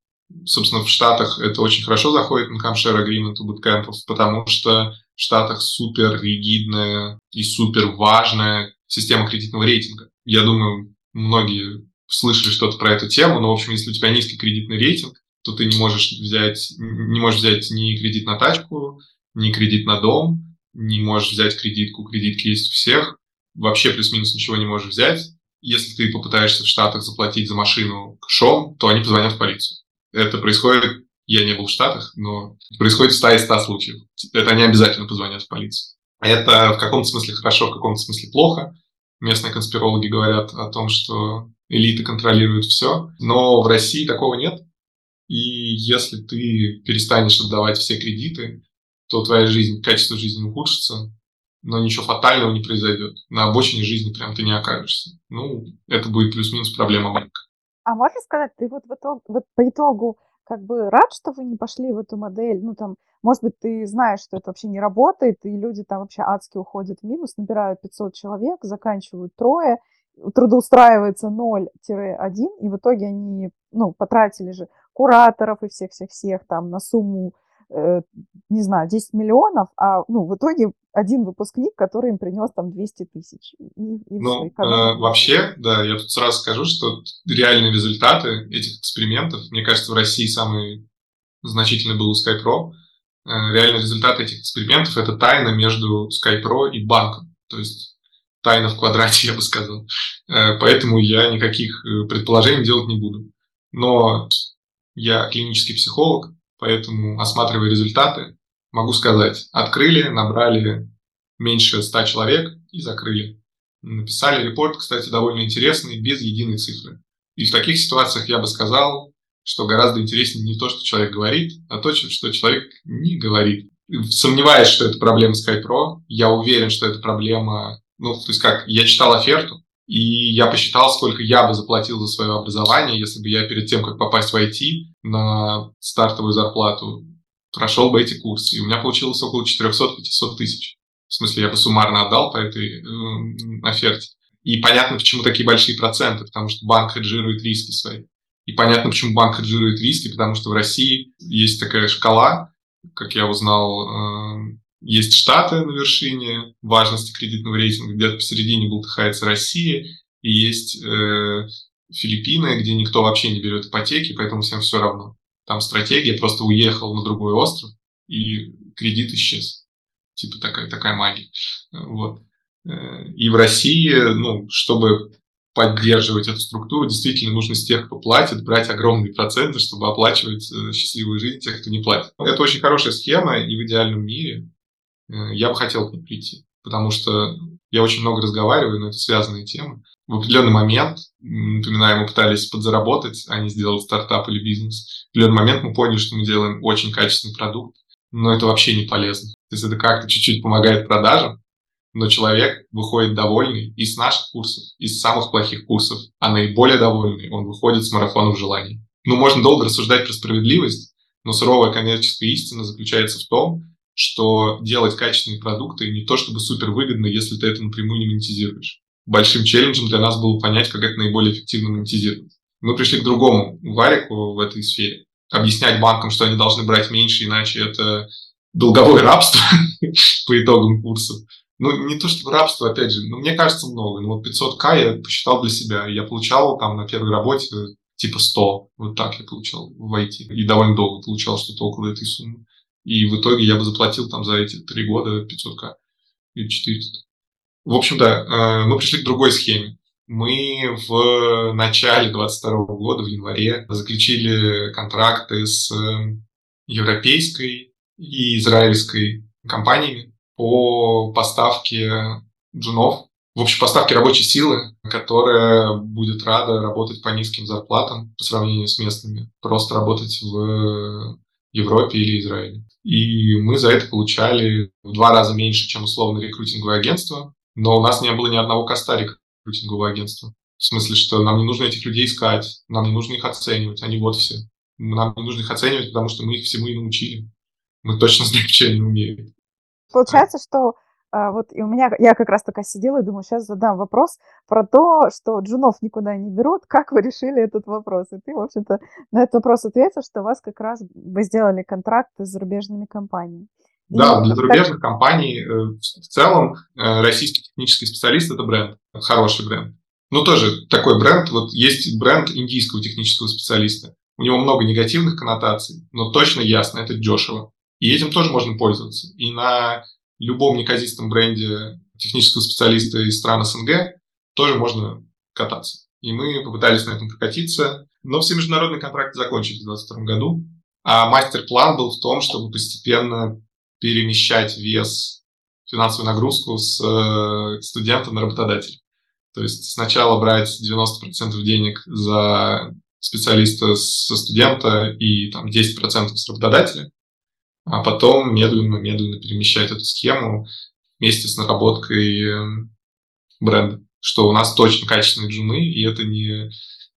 Собственно, в Штатах это очень хорошо заходит Income Share Agreement у буткемпов, потому что в Штатах супер ригидная и супер важная система кредитного рейтинга. Я думаю, многие слышали что-то про эту тему, но, в общем, если у тебя низкий кредитный рейтинг, то ты не можешь взять, не можешь взять ни кредит на тачку, ни кредит на дом, не можешь взять кредитку, кредитки есть у всех, вообще плюс-минус ничего не можешь взять. Если ты попытаешься в Штатах заплатить за машину кэшом, то они позвонят в полицию. Это происходит, я не был в Штатах, но происходит в 100 из 100 случаев. Это они обязательно позвонят в полицию. Это в каком-то смысле хорошо, в каком-то смысле плохо. Местные конспирологи говорят о том, что элита контролирует все, но в России такого нет. И если ты перестанешь отдавать все кредиты, то твоя жизнь, качество жизни ухудшится, но ничего фатального не произойдет. На обочине жизни прям ты не окажешься. Ну, это будет плюс-минус проблема банка. А можешь сказать, ты вот, в итог, вот по итогу как бы рад, что вы не пошли в эту модель? Ну, там, может быть, ты знаешь, что это вообще не работает, и люди там вообще адски уходят в минус, набирают 500 человек, заканчивают трое, трудоустраивается 0-1, и в итоге они, ну, потратили же кураторов и всех-всех-всех там на сумму Э, не знаю, 10 миллионов, а ну, в итоге один выпускник, который им принес там 200 тысяч. И, и ну, все, э, вообще, да, я тут сразу скажу, что реальные результаты этих экспериментов, мне кажется, в России самый значительный был у SkyPro. Э, реальные результаты этих экспериментов – это тайна между SkyPro и банком. То есть тайна в квадрате, я бы сказал. Э, поэтому я никаких э, предположений делать не буду. Но я клинический психолог, Поэтому, осматривая результаты, могу сказать, открыли, набрали меньше 100 человек и закрыли. Написали репорт, кстати, довольно интересный, без единой цифры. И в таких ситуациях я бы сказал, что гораздо интереснее не то, что человек говорит, а то, что человек не говорит. Сомневаюсь, что это проблема SkyPro. Я уверен, что это проблема... Ну, то есть как, я читал оферту, и я посчитал, сколько я бы заплатил за свое образование, если бы я перед тем, как попасть в IT на стартовую зарплату, прошел бы эти курсы. И у меня получилось около 400-500 тысяч. В смысле, я бы суммарно отдал по этой э, оферте. И понятно, почему такие большие проценты, потому что банк хеджирует риски свои. И понятно, почему банк хеджирует риски, потому что в России есть такая шкала, как я узнал, э, есть Штаты на вершине важности кредитного рейтинга, где-то посередине болтыхается Россия, и есть э, Филиппины, где никто вообще не берет ипотеки, поэтому всем все равно. Там стратегия, просто уехал на другой остров, и кредит исчез. Типа такая, такая магия. Вот. Э, и в России, ну, чтобы поддерживать эту структуру, действительно нужно с тех, кто платит, брать огромные проценты, чтобы оплачивать э, счастливую жизнь тех, кто не платит. Это очень хорошая схема, и в идеальном мире я бы хотел к ним прийти, потому что я очень много разговариваю, но это связанные темы. В определенный момент, напоминаю, мы пытались подзаработать, а не сделать стартап или бизнес. В определенный момент мы поняли, что мы делаем очень качественный продукт, но это вообще не полезно. То есть это как-то чуть-чуть помогает продажам, но человек выходит довольный и с наших курсов, и с самых плохих курсов, а наиболее довольный он выходит с марафоном желаний. Ну, можно долго рассуждать про справедливость, но суровая коммерческая истина заключается в том, что делать качественные продукты не то чтобы супер выгодно, если ты это напрямую не монетизируешь. Большим челленджем для нас было понять, как это наиболее эффективно монетизировать. Мы пришли к другому варику в этой сфере. Объяснять банкам, что они должны брать меньше, иначе это долговое рабство по итогам курсов. Ну, не то чтобы рабство, опять же, но мне кажется много. Ну, вот 500к я посчитал для себя. Я получал там на первой работе типа 100. Вот так я получал в IT. И довольно долго получал что-то около этой суммы. И в итоге я бы заплатил там за эти три года 500к или 400. В общем, да, э, мы пришли к другой схеме. Мы в начале 22 года, в январе, заключили контракты с европейской и израильской компаниями по поставке джунов, в общем, поставке рабочей силы, которая будет рада работать по низким зарплатам по сравнению с местными, просто работать в Европе или Израиле. И мы за это получали в два раза меньше, чем условно рекрутинговое агентство, но у нас не было ни одного коста рекрутингового агентства. В смысле, что нам не нужно этих людей искать, нам не нужно их оценивать, они вот все. Нам не нужно их оценивать, потому что мы их всему и научили. Мы точно знаем, что они умеют. Получается, что вот и у меня, я как раз только сидела и думаю, сейчас задам вопрос про то, что джунов никуда не берут, как вы решили этот вопрос? И ты, в общем-то, на этот вопрос ответил, что у вас как раз вы сделали контракты с зарубежными компаниями. Да, для зарубежных компаний э, в целом э, российский технический специалист – это бренд, хороший бренд. Ну, тоже такой бренд, вот есть бренд индийского технического специалиста. У него много негативных коннотаций, но точно ясно, это дешево. И этим тоже можно пользоваться. И на любом неказистом бренде технического специалиста из стран СНГ тоже можно кататься. И мы попытались на этом прокатиться, но все международные контракты закончились в 2022 году. А мастер-план был в том, чтобы постепенно перемещать вес, финансовую нагрузку с э, студента на работодателя. То есть сначала брать 90% денег за специалиста со студента и там 10% с работодателя, а потом медленно-медленно перемещать эту схему вместе с наработкой эм, бренда, что у нас точно качественные джуны, и это не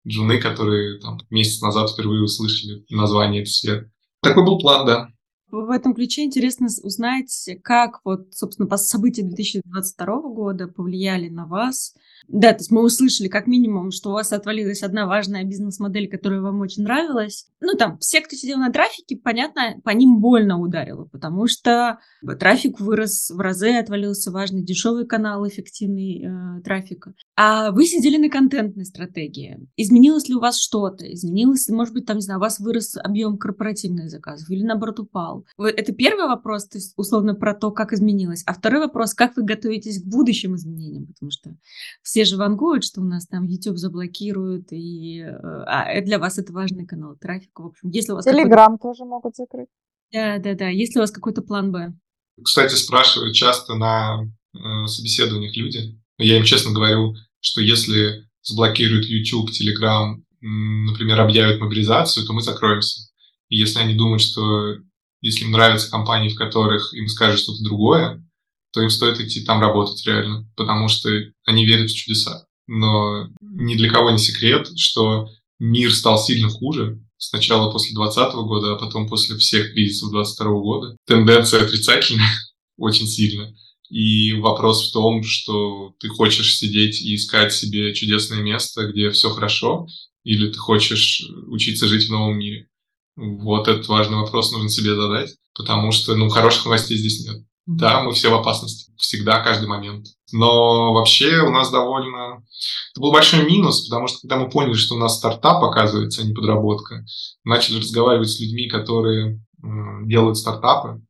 джуны, которые там месяц назад впервые услышали название этой сферы. Такой был план, да. В этом ключе интересно узнать, как вот, собственно, события 2022 года повлияли на вас. Да, то есть мы услышали как минимум, что у вас отвалилась одна важная бизнес-модель, которая вам очень нравилась. Ну, там, все, кто сидел на трафике, понятно, по ним больно ударило, потому что трафик вырос в разы, отвалился важный дешевый канал, эффективный э, трафик. А вы сидели на контентной стратегии. Изменилось ли у вас что-то? Изменилось, может быть, там, не знаю, у вас вырос объем корпоративных заказов или, наоборот, упал? Сказал. Это первый вопрос, то есть условно про то, как изменилось. А второй вопрос, как вы готовитесь к будущим изменениям? Потому что все же вангуют, что у нас там YouTube заблокируют, и э, а для вас это важный канал трафика. В общем, если у вас Телеграм тоже могут закрыть. Да, да, да. Если у вас какой-то план Б. Кстати, спрашивают часто на э, собеседованиях люди. Я им честно говорю, что если заблокируют YouTube, Telegram, например, объявят мобилизацию, то мы закроемся. И если они думают, что если им нравятся компании, в которых им скажут что-то другое, то им стоит идти там работать реально, потому что они верят в чудеса. Но ни для кого не секрет, что мир стал сильно хуже. Сначала после 2020 года, а потом после всех кризисов 2022 года. Тенденция отрицательная очень сильно. И вопрос в том, что ты хочешь сидеть и искать себе чудесное место, где все хорошо, или ты хочешь учиться жить в новом мире. Вот этот важный вопрос нужно себе задать, потому что, ну, хороших новостей здесь нет. Да, мы все в опасности. Всегда, каждый момент. Но вообще у нас довольно... Это был большой минус, потому что когда мы поняли, что у нас стартап, оказывается, а не подработка, начали разговаривать с людьми, которые делают стартапы.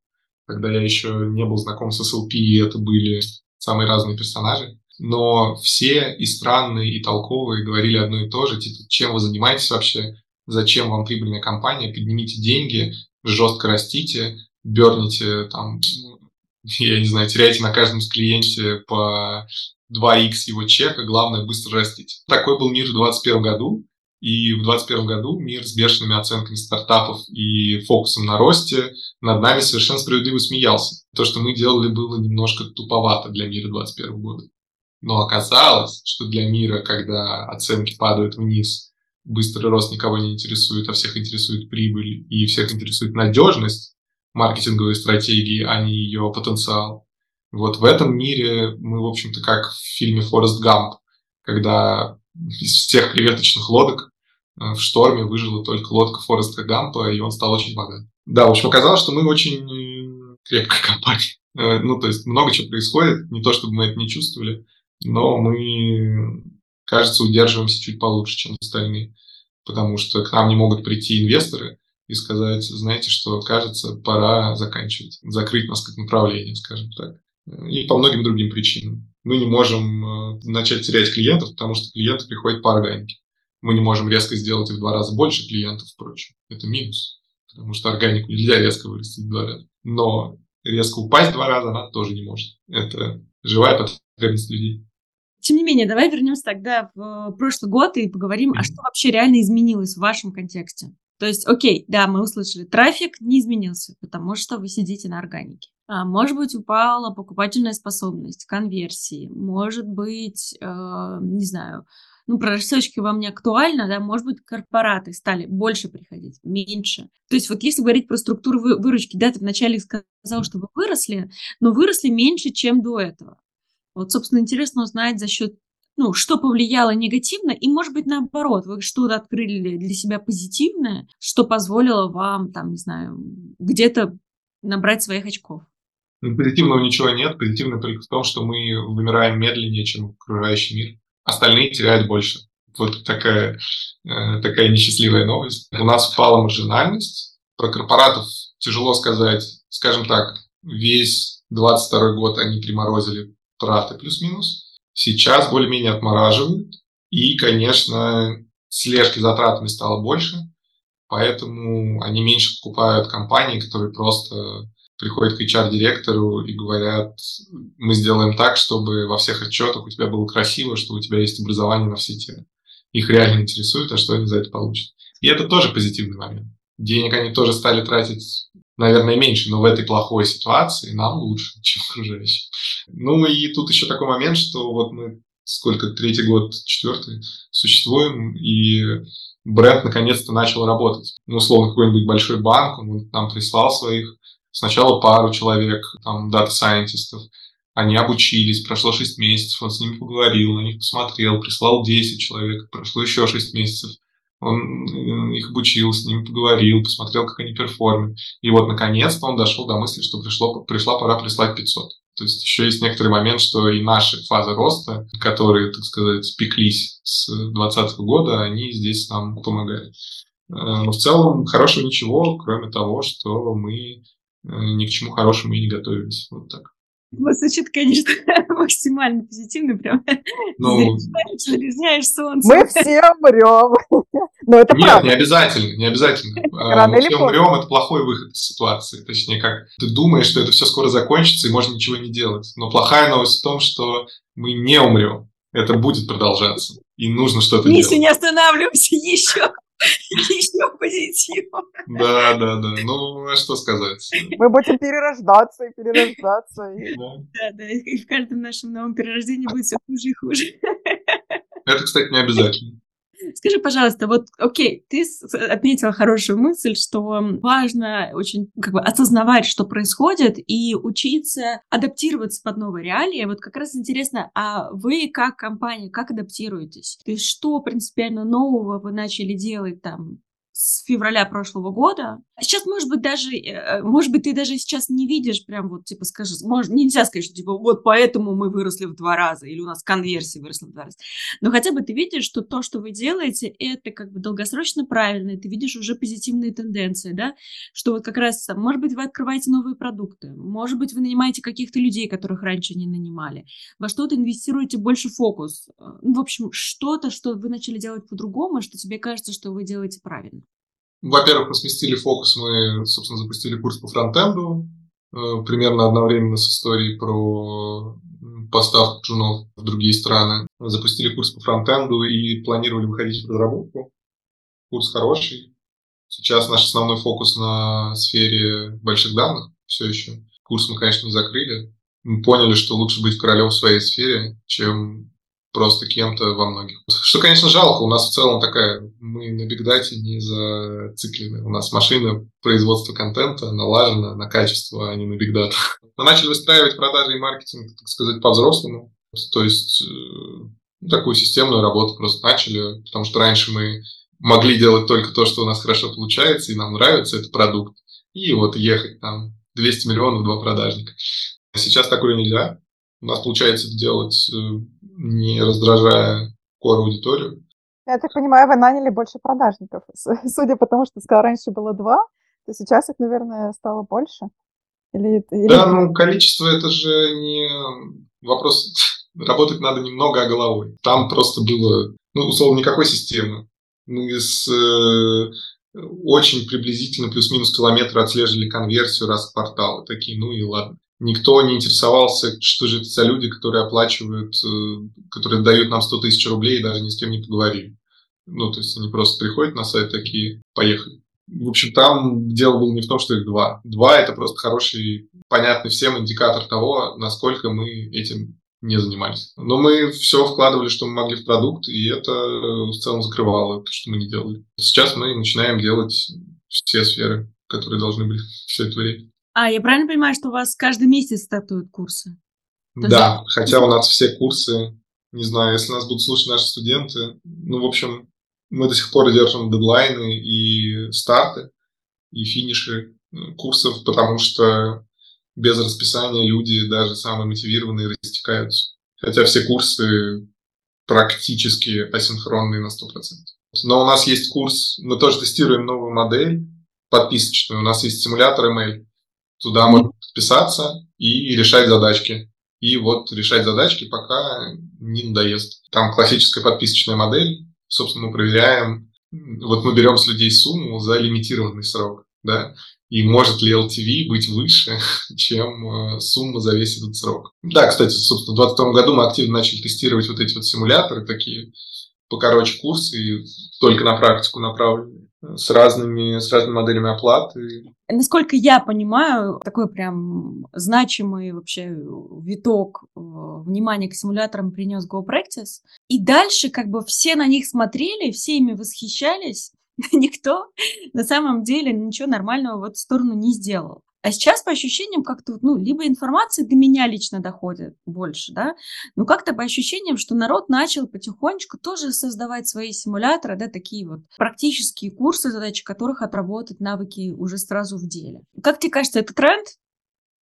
Когда я еще не был знаком с SLP, и это были самые разные персонажи. Но все и странные, и толковые говорили одно и то же, типа, чем вы занимаетесь вообще, зачем вам прибыльная компания, поднимите деньги, жестко растите, берните там, я не знаю, теряйте на каждом клиенте по 2х его чека, главное быстро растить. Такой был мир в 2021 году, и в 2021 году мир с бешеными оценками стартапов и фокусом на росте над нами совершенно справедливо смеялся. То, что мы делали, было немножко туповато для мира 2021 года. Но оказалось, что для мира, когда оценки падают вниз, быстрый рост никого не интересует, а всех интересует прибыль и всех интересует надежность, маркетинговой стратегии, а не ее потенциал. Вот в этом мире мы, в общем-то, как в фильме «Форест Гамп», когда из всех креветочных лодок э, в шторме выжила только лодка Фореста Гампа, и он стал очень богат. Да, в общем, оказалось, что мы очень э, крепкая компания. Э, ну, то есть много чего происходит, не то чтобы мы это не чувствовали, но мы, кажется, удерживаемся чуть получше, чем остальные, потому что к нам не могут прийти инвесторы и сказать, знаете, что, кажется, пора заканчивать, закрыть нас как направление, скажем так. И по многим другим причинам. Мы не можем э, начать терять клиентов, потому что клиенты приходят по органике. Мы не можем резко сделать в два раза больше клиентов, впрочем. Это минус, потому что органику нельзя резко вырастить в два раза. Но резко упасть в два раза она тоже не может. Это живая потребность людей. Тем не менее, давай вернемся тогда в прошлый год и поговорим, mm-hmm. а что вообще реально изменилось в вашем контексте. То есть, окей, да, мы услышали, трафик не изменился, потому что вы сидите на органике. А, может быть, упала покупательная способность, конверсии, может быть, э, не знаю, ну, про рассылочки вам не актуально, да, может быть, корпораты стали больше приходить, меньше. То есть вот если говорить про структуру выручки, да, ты вначале сказал, что вы выросли, но выросли меньше, чем до этого. Вот, собственно, интересно узнать за счет, ну, что повлияло негативно, и, может быть, наоборот, вы что-то открыли для себя позитивное, что позволило вам, там, не знаю, где-то набрать своих очков. Ну, позитивного ничего нет. Позитивно только в том, что мы вымираем медленнее, чем окружающий мир остальные теряют больше. Вот такая, э, такая несчастливая новость. У нас упала маржинальность. Про корпоратов тяжело сказать. Скажем так, весь 22 год они приморозили траты плюс-минус. Сейчас более-менее отмораживают. И, конечно, слежки за тратами стало больше. Поэтому они меньше покупают компании, которые просто приходят к HR-директору и говорят, мы сделаем так, чтобы во всех отчетах у тебя было красиво, что у тебя есть образование на все темы. Их реально интересует, а что они за это получат. И это тоже позитивный момент. Денег они тоже стали тратить, наверное, меньше, но в этой плохой ситуации нам лучше, чем окружающим. Ну и тут еще такой момент, что вот мы сколько, третий год, четвертый, существуем, и бренд наконец-то начал работать. Ну, условно, какой-нибудь большой банк, он нам прислал своих Сначала пару человек, там, дата-сайентистов, они обучились, прошло 6 месяцев, он с ними поговорил, на них посмотрел, прислал 10 человек, прошло еще 6 месяцев, он их обучил, с ними поговорил, посмотрел, как они перформят. И вот, наконец-то, он дошел до мысли, что пришло, пришла пора прислать 500. То есть еще есть некоторый момент, что и наши фазы роста, которые, так сказать, пеклись с 2020 года, они здесь нам помогают. Э, но в целом хорошего ничего, кроме того, что мы Э, ни к чему хорошему и не готовились. Вот так. Звучит, конечно, максимально позитивно, прям ну, заряжаешь солнце. Мы все умрем. Но это Нет, правда. не обязательно, не обязательно. А, мы все умрем, это плохой выход из ситуации. Точнее, как ты думаешь, что это все скоро закончится и можно ничего не делать. Но плохая новость в том, что мы не умрем. Это будет продолжаться. И нужно что-то делать. Если не останавливаемся еще. Еще позитив. Да, да, да. Ну, а что сказать? Мы будем перерождаться и перерождаться. Да, да. И в каждом нашем новом перерождении будет все хуже и хуже. Это, кстати, не обязательно. Скажи, пожалуйста, вот, окей, ты отметила хорошую мысль, что важно очень как бы осознавать, что происходит, и учиться адаптироваться под новые реалии. Вот как раз интересно, а вы как компания, как адаптируетесь? То есть что принципиально нового вы начали делать там с февраля прошлого года. А сейчас, может быть, даже, э, может быть, ты даже сейчас не видишь прям вот, типа, скажи, может, нельзя сказать, что, типа, вот поэтому мы выросли в два раза, или у нас конверсия выросла в два раза. Но хотя бы ты видишь, что то, что вы делаете, это как бы долгосрочно правильно, ты видишь уже позитивные тенденции, да, что вот как раз, может быть, вы открываете новые продукты, может быть, вы нанимаете каких-то людей, которых раньше не нанимали, во что-то инвестируете больше фокус. Э, ну, в общем, что-то, что вы начали делать по-другому, что тебе кажется, что вы делаете правильно. Во-первых, мы сместили фокус, мы, собственно, запустили курс по фронтенду, э, примерно одновременно с историей про поставку джунов в другие страны. Запустили курс по фронтенду и планировали выходить в разработку. Курс хороший. Сейчас наш основной фокус на сфере больших данных все еще. Курс мы, конечно, не закрыли. Мы поняли, что лучше быть королем в своей сфере, чем просто кем-то во многих. Что, конечно, жалко, у нас в целом такая, мы на бигдате не зациклены. У нас машина производства контента налажена на качество, а не на бигдат. Мы начали выстраивать продажи и маркетинг, так сказать, по-взрослому. То есть э, такую системную работу просто начали, потому что раньше мы могли делать только то, что у нас хорошо получается, и нам нравится этот продукт, и вот ехать там 200 миллионов, два продажника. Сейчас такое нельзя. У нас получается делать, э, не раздражая core аудиторию. Я так понимаю, вы наняли больше продажников. Судя по тому, что сказал, раньше было два, то сейчас их, наверное, стало больше. Или, или... Да, ну количество это же не вопрос. Работать надо немного, а головой. Там просто было, ну, условно, никакой системы. Мы с э, очень приблизительно плюс-минус километр отслеживали конверсию раз в квартал. Такие, ну и ладно. Никто не интересовался, что же это за люди, которые оплачивают, э, которые дают нам 100 тысяч рублей и даже ни с кем не поговорили. Ну, то есть они просто приходят на сайт такие, поехали. В общем, там дело было не в том, что их два. Два – это просто хороший, понятный всем индикатор того, насколько мы этим не занимались. Но мы все вкладывали, что мы могли в продукт, и это в целом закрывало то, что мы не делали. Сейчас мы начинаем делать все сферы, которые должны были все это время. А, я правильно понимаю, что у вас каждый месяц стартуют курсы? То да, есть... хотя у нас все курсы, не знаю, если нас будут слушать наши студенты, ну, в общем, мы до сих пор держим дедлайны и старты, и финиши э, курсов, потому что без расписания люди, даже самые мотивированные, растекаются. Хотя все курсы практически асинхронные на 100%. Но у нас есть курс, мы тоже тестируем новую модель подписочную. У нас есть симулятор ML, Туда можно подписаться и решать задачки. И вот решать задачки, пока не надоест. Там классическая подписочная модель. Собственно, мы проверяем, вот мы берем с людей сумму за лимитированный срок, да, и может ли LTV быть выше, чем э, сумма за весь этот срок. Да, кстати, собственно, в 2022 году мы активно начали тестировать вот эти вот симуляторы, такие покороче курсы, и только на практику направленные с разными, с разными моделями оплаты. Насколько я понимаю, такой прям значимый вообще виток э, внимания к симуляторам принес GoPractice. И дальше как бы все на них смотрели, все ими восхищались. Никто на самом деле ничего нормального в эту сторону не сделал. А сейчас по ощущениям как-то, ну, либо информация до меня лично доходит больше, да, но как-то по ощущениям, что народ начал потихонечку тоже создавать свои симуляторы, да, такие вот практические курсы, задачи которых отработать навыки уже сразу в деле. Как тебе кажется, это тренд?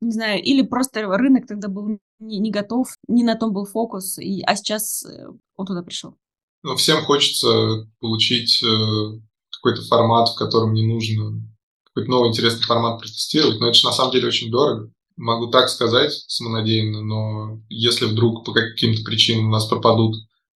Не знаю, или просто рынок тогда был не, не готов, не на том был фокус, и, а сейчас э, он туда пришел. Ну, всем хочется получить э, какой-то формат, в котором не нужно какой-то новый интересный формат протестировать, но это же на самом деле очень дорого. Могу так сказать самонадеянно, но если вдруг по каким-то причинам у нас пропадут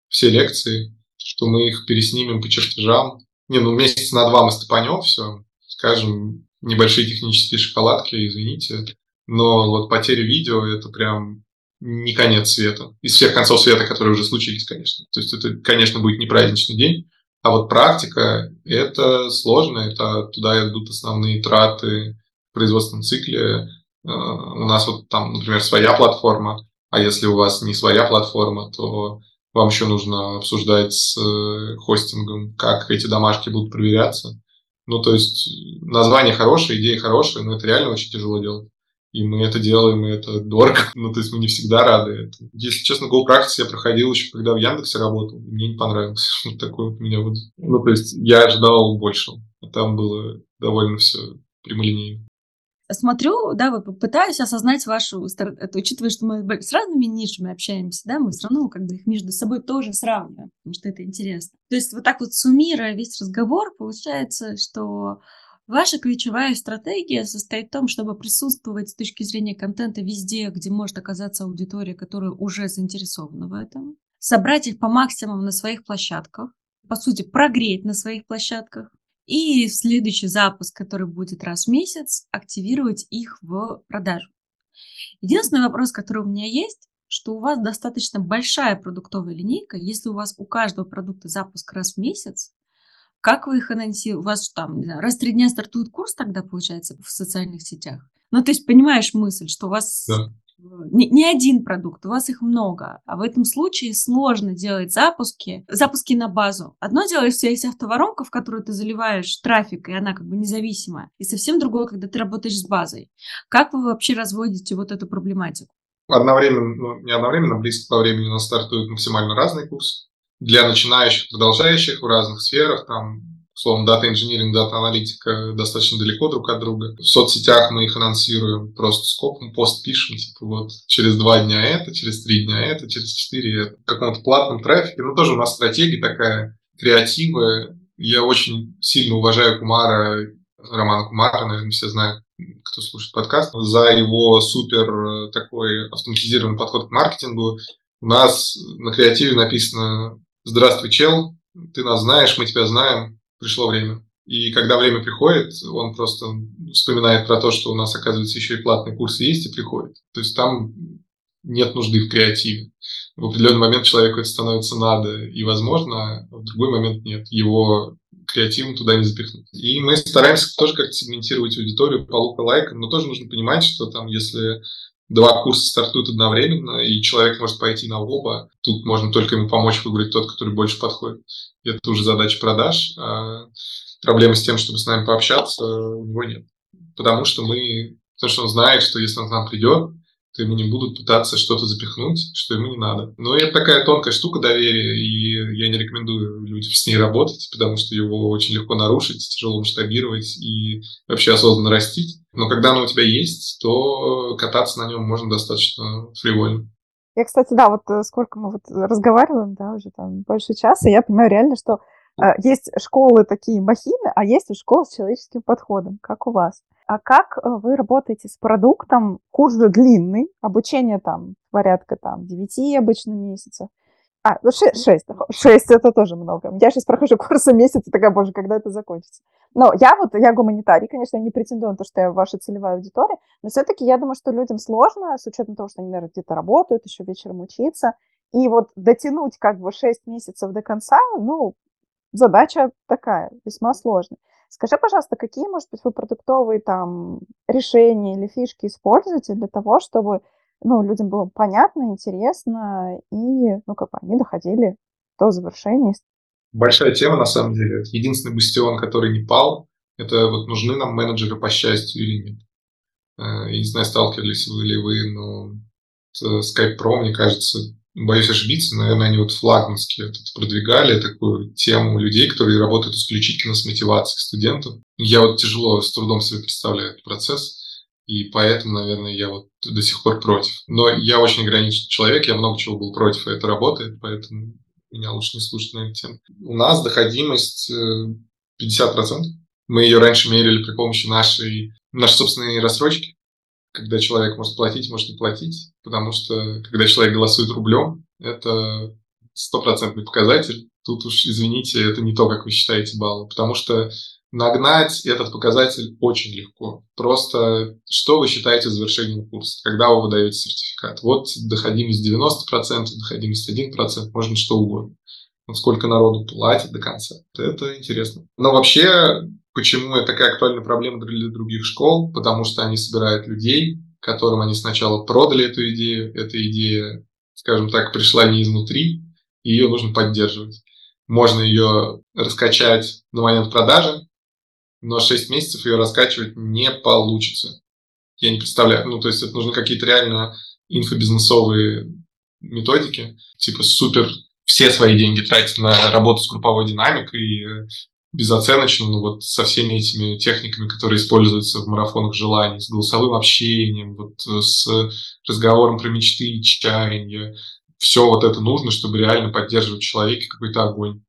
все лекции, то мы их переснимем по чертежам. Не, ну месяц на два мы стопанем все, скажем, небольшие технические шоколадки, извините, но вот потеря видео – это прям не конец света. Из всех концов света, которые уже случились, конечно. То есть это, конечно, будет не праздничный день, а вот практика – это сложно, это туда идут основные траты в производственном цикле. Э, у нас вот там, например, своя платформа, а если у вас не своя платформа, то вам еще нужно обсуждать с э, хостингом, как эти домашки будут проверяться. Ну, то есть название хорошее, идея хорошая, но это реально очень тяжело делать. И мы это делаем, и это дорого. Ну, то есть мы не всегда рады. Это. Если честно, Go Practice я проходил еще, когда в Яндексе работал, и мне не понравилось. Вот такой вот меня вот... Ну, то есть я ожидал большего. А там было довольно все прямолинейно. Смотрю, да, вот пытаюсь осознать вашу, это, учитывая, что мы с разными нишами общаемся, да, мы все равно как бы их между собой тоже сравниваем, потому что это интересно. То есть вот так вот суммируя весь разговор, получается, что Ваша ключевая стратегия состоит в том, чтобы присутствовать с точки зрения контента везде, где может оказаться аудитория, которая уже заинтересована в этом, собрать их по максимуму на своих площадках, по сути, прогреть на своих площадках, и в следующий запуск, который будет раз в месяц, активировать их в продажу. Единственный вопрос, который у меня есть, что у вас достаточно большая продуктовая линейка. Если у вас у каждого продукта запуск раз в месяц, как вы их анонсируете? У вас там, не знаю, раз в три дня стартует курс тогда, получается, в социальных сетях? Ну, то есть понимаешь мысль, что у вас... Да. не, не один продукт, у вас их много, а в этом случае сложно делать запуски, запуски на базу. Одно дело, если есть автоворонка, в которую ты заливаешь трафик, и она как бы независимая, и совсем другое, когда ты работаешь с базой. Как вы вообще разводите вот эту проблематику? Одновременно, ну, не одновременно, близко по времени у нас стартуют максимально разные курсы. Для начинающих, продолжающих в разных сферах, там Словом, дата инжиниринг, дата аналитика достаточно далеко друг от друга. В соцсетях мы их анонсируем просто скопом, пост пишем, типа вот через два дня это, через три дня это, через четыре это. В каком-то платном трафике. Ну, тоже у нас стратегия такая, креативы. Я очень сильно уважаю Кумара, Романа Кумара, наверное, все знают, кто слушает подкаст, за его супер э, такой автоматизированный подход к маркетингу. У нас на креативе написано «Здравствуй, чел, ты нас знаешь, мы тебя знаем, пришло время. И когда время приходит, он просто вспоминает про то, что у нас, оказывается, еще и платные курсы есть и приходит. То есть там нет нужды в креативе. В определенный момент человеку это становится надо и возможно, а в другой момент нет. Его креативом туда не запихнуть. И мы стараемся тоже как-то сегментировать аудиторию по лайкам, но тоже нужно понимать, что там, если два курса стартуют одновременно, и человек может пойти на оба. Тут можно только ему помочь выбрать тот, который больше подходит. Это уже задача продаж. А проблемы с тем, чтобы с нами пообщаться, у него нет. Потому что мы, потому что он знает, что если он к нам придет, то ему не будут пытаться что-то запихнуть, что ему не надо. Но это такая тонкая штука доверия, и я не рекомендую людям с ней работать, потому что его очень легко нарушить, тяжело масштабировать и вообще осознанно растить. Но когда оно у тебя есть, то кататься на нем можно достаточно фривольно. Я, кстати, да, вот э, сколько мы вот разговариваем, да, уже там больше часа, я понимаю реально, что э, есть школы такие махины, а есть школы с человеческим подходом, как у вас. А как э, вы работаете с продуктом? Курс же длинный, обучение там порядка там 9 обычно месяцев. А, ну 6, 6, 6 это тоже много. Я сейчас прохожу курсы месяц и такая, боже, когда это закончится. Но я вот, я гуманитарий, конечно, я не претендую на то, что я ваша целевая аудитория, но все-таки я думаю, что людям сложно, с учетом того, что они, наверное, где-то работают, еще вечером учиться, и вот дотянуть как бы 6 месяцев до конца, ну, задача такая, весьма сложная. Скажи, пожалуйста, какие, может быть, вы продуктовые там решения или фишки используете для того, чтобы ну, людям было понятно, интересно, и ну, как бы они доходили до завершения. Большая тема, на самом деле. Единственный бастион, который не пал, это вот нужны нам менеджеры по счастью или нет. Э, я не знаю, сталкивались вы ли вы, но Skype Pro, мне кажется, боюсь ошибиться, наверное, они вот флагмански это продвигали, такую тему людей, которые работают исключительно с мотивацией студентов. Я вот тяжело, с трудом себе представляю этот процесс, и поэтому, наверное, я вот до сих пор против. Но я очень ограниченный человек, я много чего был против, и это работает, поэтому меня лучше не слушать на эту тему. У нас доходимость 50%. Э, Мы ее раньше мерили при помощи нашей, нашей собственной рассрочки когда человек может платить, может не платить, потому что когда человек голосует рублем, это стопроцентный показатель. Тут уж, извините, это не то, как вы считаете баллы, потому что нагнать этот показатель очень легко. Просто что вы считаете завершением курса, когда вы выдаете сертификат? Вот доходимость 90%, доходимость 1%, можно что угодно. Вот сколько народу платит до конца. Это интересно. Но вообще Почему это такая актуальная проблема для других школ? Потому что они собирают людей, которым они сначала продали эту идею. Эта идея, скажем так, пришла не изнутри, и ее нужно поддерживать. Можно ее раскачать на момент продажи, но 6 месяцев ее раскачивать не получится. Я не представляю. Ну, то есть это нужны какие-то реально инфобизнесовые методики, типа супер все свои деньги тратить на работу с групповой динамикой, и безоценочно, ну вот со всеми этими техниками, которые используются в марафонах желаний, с голосовым общением, вот э, с разговором про мечты и чаяния. Все вот это нужно, чтобы реально поддерживать в человеке какой-то огонь.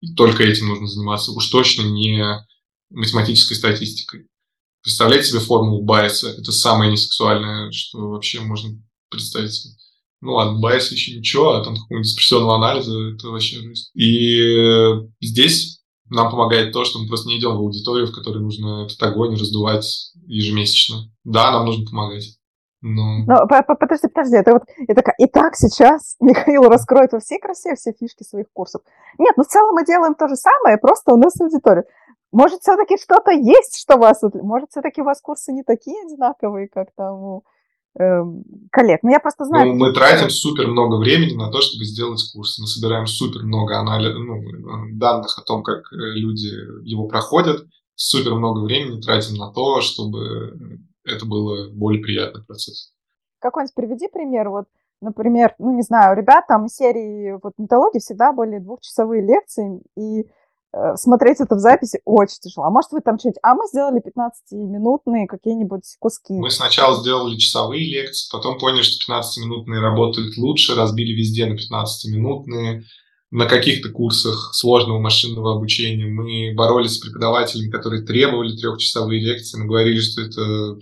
И только этим нужно заниматься. Уж точно не математической статистикой. Представляете себе формулу Байеса? Это самое несексуальное, что вообще можно представить себе. Ну ладно, Байес еще ничего, а там какого-нибудь диспрессионного анализа, это вообще жизнь. И здесь нам помогает то, что мы просто не идем в аудиторию, в которой нужно этот огонь раздувать ежемесячно. Да, нам нужно помогать. Но... Но подожди, подожди, это вот это, и так сейчас Михаил раскроет во всей красе все фишки своих курсов. Нет, ну в целом мы делаем то же самое, просто у нас аудитория. Может, все-таки что-то есть, что вас... Может, все-таки у вас курсы не такие одинаковые, как там у коллег. Но я просто знаю... Ну, мы тратим супер много времени на то, чтобы сделать курс. Мы собираем супер много анализ, ну, данных о том, как э, люди его проходят. Супер много времени тратим на то, чтобы это было более приятный процесс. Какой-нибудь приведи пример. Вот, например, ну, не знаю, ребят там из серии вот металлогии всегда были двухчасовые лекции, и смотреть это в записи очень тяжело. А может, вы там что-нибудь... А мы сделали 15-минутные какие-нибудь куски. Мы сначала сделали часовые лекции, потом поняли, что 15-минутные работают лучше, разбили везде на 15-минутные. На каких-то курсах сложного машинного обучения мы боролись с преподавателями, которые требовали трехчасовые лекции. Мы говорили, что это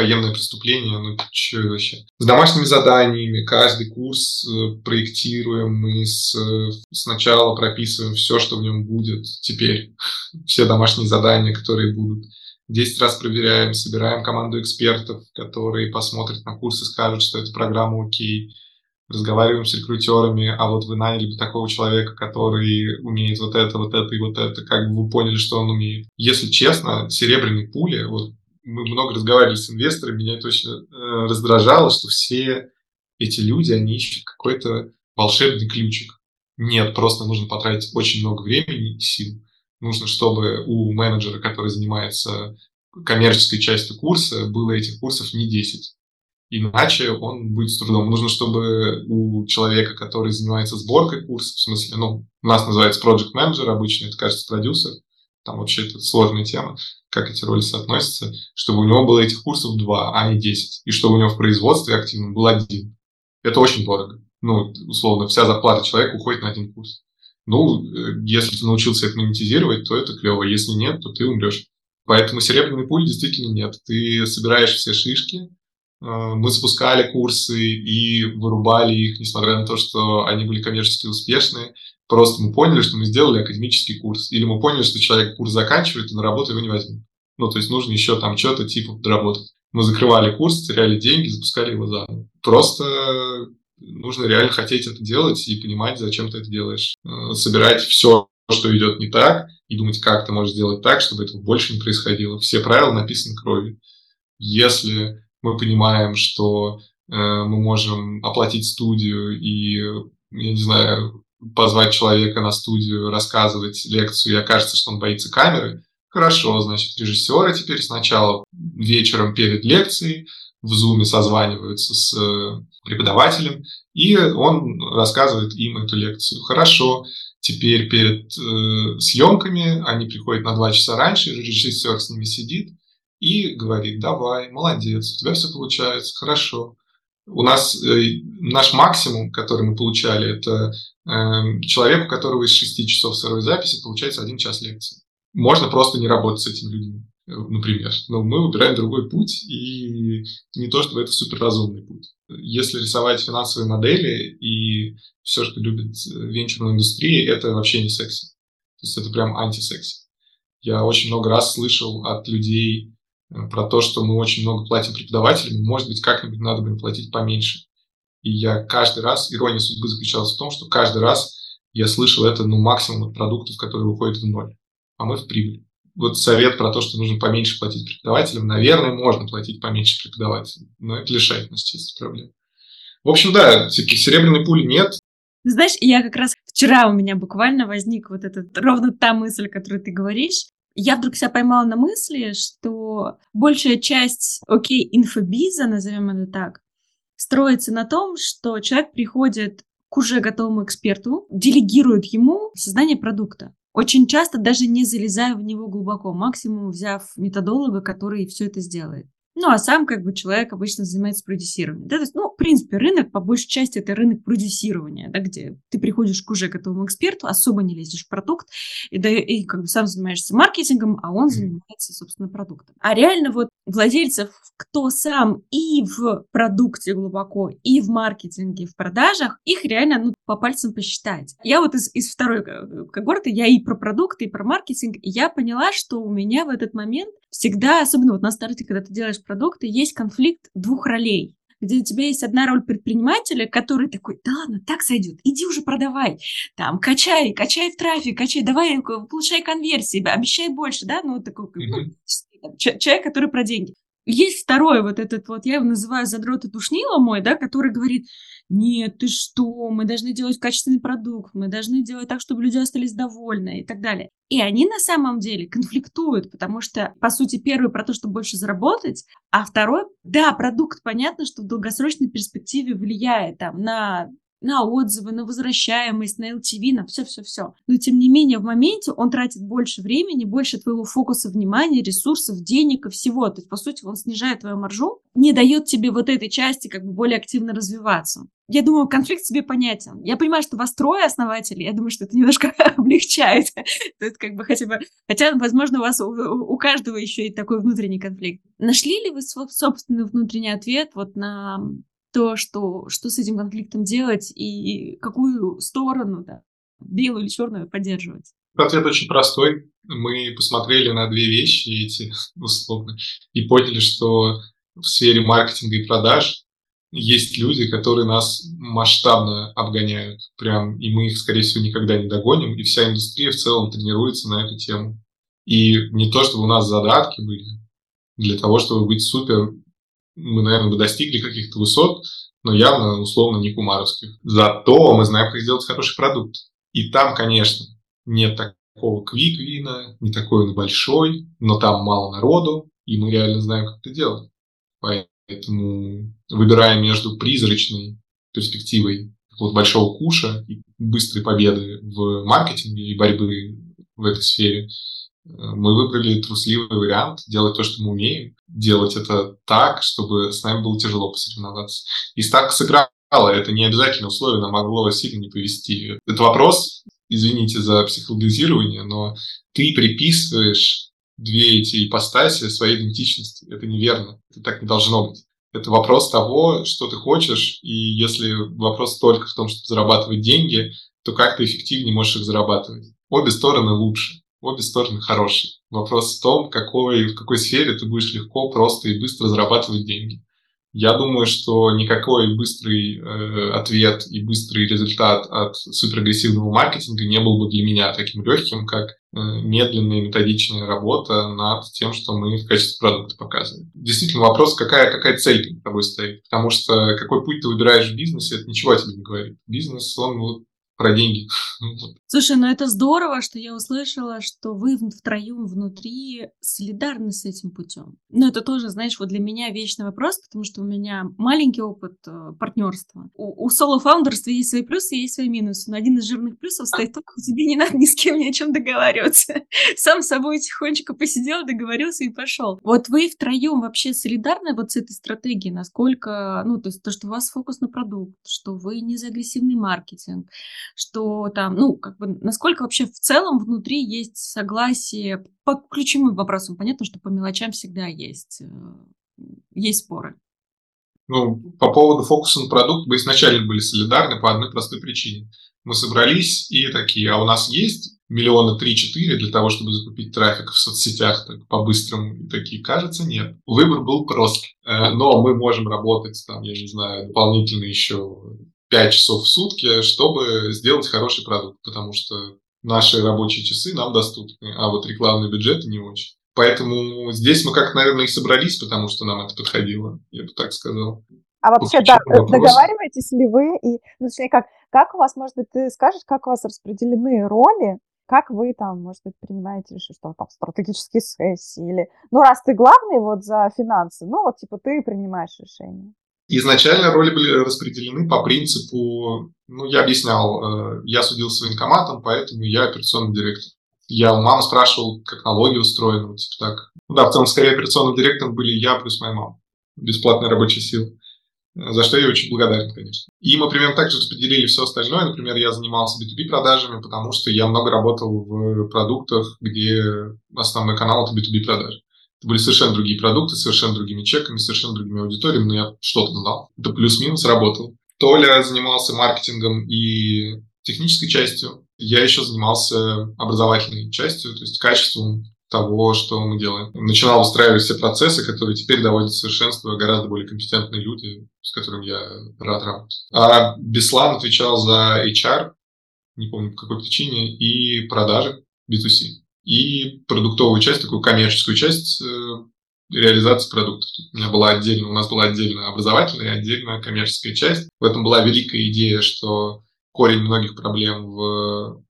военное преступление, ну что вообще. С домашними заданиями, каждый курс э, проектируем, мы с, э, сначала прописываем все, что в нем будет теперь, все домашние задания, которые будут. Десять раз проверяем, собираем команду экспертов, которые посмотрят на курс и скажут, что эта программа окей. Разговариваем с рекрутерами, а вот вы наняли бы такого человека, который умеет вот это, вот это и вот это, как бы вы поняли, что он умеет. Если честно, серебряные пули, вот мы много разговаривали с инвесторами, меня это очень э, раздражало, что все эти люди, они ищут какой-то волшебный ключик. Нет, просто нужно потратить очень много времени и сил. Нужно, чтобы у менеджера, который занимается коммерческой частью курса, было этих курсов не 10. Иначе он будет с трудом. Нужно, чтобы у человека, который занимается сборкой курса, в смысле, ну, у нас называется project manager, обычно это, кажется, продюсер, там вообще это сложная тема, как эти роли соотносятся, чтобы у него было этих курсов два, а не десять, и чтобы у него в производстве активном был один. Это очень дорого. Ну, условно, вся зарплата человека уходит на один курс. Ну, э, если ты научился это монетизировать, то это клево. Если нет, то ты умрешь. Поэтому серебряной пули действительно нет. Ты собираешь все шишки. Э, мы запускали курсы и вырубали их, несмотря на то, что они были коммерчески успешные. Просто мы поняли, что мы сделали академический курс. Или мы поняли, что человек курс заканчивает, и на работу его не возьмут. Ну, то есть нужно еще там что-то типа доработать. Мы закрывали курс, теряли деньги, запускали его заново. Просто нужно реально хотеть это делать и понимать, зачем ты это делаешь. Э, собирать все, что идет не так, и думать, как ты можешь сделать так, чтобы этого больше не происходило. Все правила написаны кровью. Если мы понимаем, что э, мы можем оплатить студию и, я не знаю, позвать человека на студию, рассказывать лекцию, и окажется, что он боится камеры, хорошо, значит, режиссеры теперь сначала вечером перед лекцией в зуме созваниваются с э, преподавателем, и он рассказывает им эту лекцию. Хорошо, теперь перед э, съемками они приходят на два часа раньше, режиссер с ними сидит и говорит, давай, молодец, у тебя все получается, хорошо. У нас э, наш максимум, который мы получали, это э, человек, у которого из 6 часов сырой записи получается один час лекции. Можно просто не работать с этими людьми, э, например. Но мы выбираем другой путь, и не то, чтобы это суперразумный путь. Если рисовать финансовые модели и все, что любит э, венчурная индустрия, это вообще не секси. То есть это прям антисекси. Я очень много раз слышал от людей, Э, про то, что мы очень много платим преподавателям, может быть, как-нибудь надо бы им платить поменьше. И я каждый раз, ирония судьбы заключалась в том, что каждый раз я слышал это, ну, максимум от продуктов, которые уходят в ноль, а мы в прибыль. Вот совет про то, что нужно поменьше платить преподавателям, наверное, можно платить поменьше преподавателям, но это лишает нас части проблем. В общем, да, серебряной пули нет. Знаешь, я как раз вчера у меня буквально возник вот этот ровно та мысль, которую ты говоришь я вдруг себя поймала на мысли, что большая часть, окей, инфобиза, назовем это так, строится на том, что человек приходит к уже готовому эксперту, делегирует ему создание продукта. Очень часто даже не залезая в него глубоко, максимум взяв методолога, который все это сделает. Ну, а сам как бы человек обычно занимается продюсированием. Да, то есть, ну, в принципе, рынок, по большей части, это рынок продюсирования, да, где ты приходишь к уже готовому эксперту, особо не лезешь в продукт, и, да, и как бы сам занимаешься маркетингом, а он занимается, собственно, продуктом. А реально вот владельцев, кто сам и в продукте глубоко, и в маркетинге, в продажах, их реально, ну, по пальцам посчитать. Я вот из, из второй когорты, я и про продукты, и про маркетинг, и я поняла, что у меня в этот момент всегда, особенно вот на старте, когда ты делаешь продукты, есть конфликт двух ролей где у тебя есть одна роль предпринимателя, который такой, да ладно, так сойдет, иди уже продавай, там, качай, качай в трафик, качай, давай, получай конверсии, обещай больше, да, ну, такой, ну, человек, который про деньги. Есть второй вот этот вот, я его называю задрот и душнило мой, да, который говорит, нет, ты что, мы должны делать качественный продукт, мы должны делать так, чтобы люди остались довольны и так далее. И они на самом деле конфликтуют, потому что, по сути, первый про то, чтобы больше заработать, а второй, да, продукт, понятно, что в долгосрочной перспективе влияет там на на отзывы, на возвращаемость, на LTV, на все-все-все. Но, тем не менее, в моменте он тратит больше времени, больше твоего фокуса внимания, ресурсов, денег и всего. То есть, по сути, он снижает твою маржу, не дает тебе вот этой части как бы более активно развиваться. Я думаю, конфликт себе понятен. Я понимаю, что вас трое основателей, я думаю, что это немножко облегчает. Это как бы хотя бы... Хотя, возможно, у вас у, у каждого еще и такой внутренний конфликт. Нашли ли вы собственный внутренний ответ вот на то, что, что с этим конфликтом делать и какую сторону, да, белую или черную поддерживать? Ответ очень простой. Мы посмотрели на две вещи эти, условно, и поняли, что в сфере маркетинга и продаж есть люди, которые нас масштабно обгоняют. Прям, и мы их, скорее всего, никогда не догоним. И вся индустрия в целом тренируется на эту тему. И не то, чтобы у нас задатки были для того, чтобы быть супер мы, наверное, бы достигли каких-то высот, но явно, условно, не кумаровских. Зато мы знаем, как сделать хороший продукт. И там, конечно, нет такого квик-вина, не такой он большой, но там мало народу, и мы реально знаем, как это делать. Поэтому, выбирая между призрачной перспективой вот большого куша и быстрой победы в маркетинге и борьбы в этой сфере, мы выбрали трусливый вариант, делать то, что мы умеем, делать это так, чтобы с нами было тяжело посоревноваться. И так сыграло, это не обязательно условие, нам могло сильно не повести. Это вопрос, извините за психологизирование, но ты приписываешь две эти ипостаси своей идентичности. Это неверно, это так не должно быть. Это вопрос того, что ты хочешь, и если вопрос только в том, чтобы зарабатывать деньги, то как ты эффективнее можешь их зарабатывать. Обе стороны лучше обе стороны хорошие. Вопрос в том, какой, в какой сфере ты будешь легко, просто и быстро зарабатывать деньги. Я думаю, что никакой быстрый э, ответ и быстрый результат от суперагрессивного маркетинга не был бы для меня таким легким, как э, медленная методичная работа над тем, что мы в качестве продукта показываем. Действительно, вопрос, какая, какая цель перед тобой стоит. Потому что какой путь ты выбираешь в бизнесе, это ничего о тебе не говорит. Бизнес, он вот про деньги. Слушай, ну это здорово, что я услышала, что вы втроем внутри солидарны с этим путем. Но это тоже, знаешь, вот для меня вечный вопрос, потому что у меня маленький опыт э, партнерства. У, у соло-фаундерства есть свои плюсы, есть свои минусы. Но один из жирных плюсов стоит в том, что тебе не надо ни с кем ни о чем договариваться. Сам с собой тихонечко посидел, договорился и пошел. Вот вы втроем вообще солидарны вот с этой стратегией? Насколько, ну, то есть то, что у вас фокус на продукт, что вы не за агрессивный маркетинг, что там, ну, как бы, насколько вообще в целом внутри есть согласие по ключевым вопросам. Понятно, что по мелочам всегда есть, э, есть споры. Ну, по поводу фокуса на продукт мы изначально были солидарны по одной простой причине. Мы собрались и такие, а у нас есть миллиона три-четыре для того, чтобы закупить трафик в соцсетях так, по-быстрому? И такие, кажется, нет. Выбор был прост. Э, но мы можем работать, там, я не знаю, дополнительно еще 5 часов в сутки, чтобы сделать хороший продукт, потому что наши рабочие часы нам доступны, а вот рекламные бюджеты не очень. Поэтому здесь мы как, наверное, и собрались, потому что нам это подходило, я бы так сказал. А вообще, да, договариваетесь ли вы, и, ну, точнее, как, как у вас, может быть, ты скажешь, как у вас распределены роли, как вы там, может быть, принимаете решение, что там стратегические сессии или, ну, раз ты главный вот за финансы, ну, вот, типа, ты принимаешь решение. Изначально роли были распределены по принципу, ну, я объяснял, э, я судил с военкоматом, поэтому я операционный директор. Я у мамы спрашивал, как налоги устроены, вот типа так. Ну да, в целом, скорее, операционным директором были я плюс моя мама. Бесплатная рабочая сила. За что я очень благодарен, конечно. И мы примерно так же распределили все остальное. Например, я занимался B2B продажами, потому что я много работал в продуктах, где основной канал – это B2B продажи. Были совершенно другие продукты, совершенно другими чеками, совершенно другими аудиториями, но я что-то дал. Это плюс-минус работал. Толя занимался маркетингом и технической частью. Я еще занимался образовательной частью, то есть качеством того, что мы делаем. Начинал устраивать все процессы, которые теперь доводят совершенство гораздо более компетентные люди, с которыми я рад работать. А Беслан отвечал за HR, не помню по какой причине, и продажи B2C и продуктовую часть, такую коммерческую часть э, реализации продуктов. У меня была отдельно, у нас была отдельно образовательная отдельно коммерческая часть. В этом была великая идея, что корень многих проблем в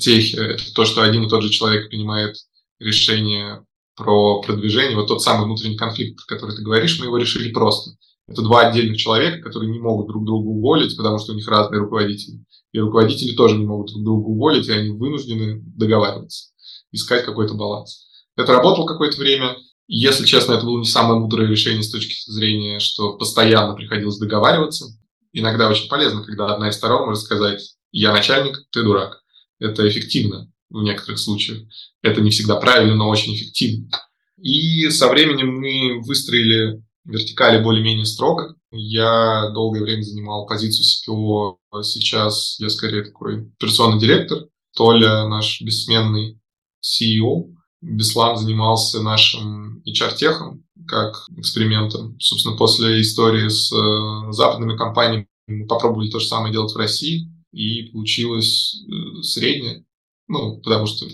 техе – это то, что один и тот же человек принимает решение про продвижение. Вот тот самый внутренний конфликт, про который ты говоришь, мы его решили просто. Это два отдельных человека, которые не могут друг друга уволить, потому что у них разные руководители. И руководители тоже не могут друг друга уволить, и они вынуждены договариваться, искать какой-то баланс. Это работало какое-то время. Если честно, это было не самое мудрое решение с точки зрения, что постоянно приходилось договариваться. Иногда очень полезно, когда одна из сторон может сказать «я начальник, ты дурак». Это эффективно в некоторых случаях. Это не всегда правильно, но очень эффективно. И со временем мы выстроили вертикали более-менее строго. Я долгое время занимал позицию CPO, а сейчас я скорее такой операционный директор. Толя наш бессменный CEO. Беслан занимался нашим HR-техом как экспериментом. Собственно, после истории с э, западными компаниями мы попробовали то же самое делать в России, и получилось э, среднее. Ну, потому что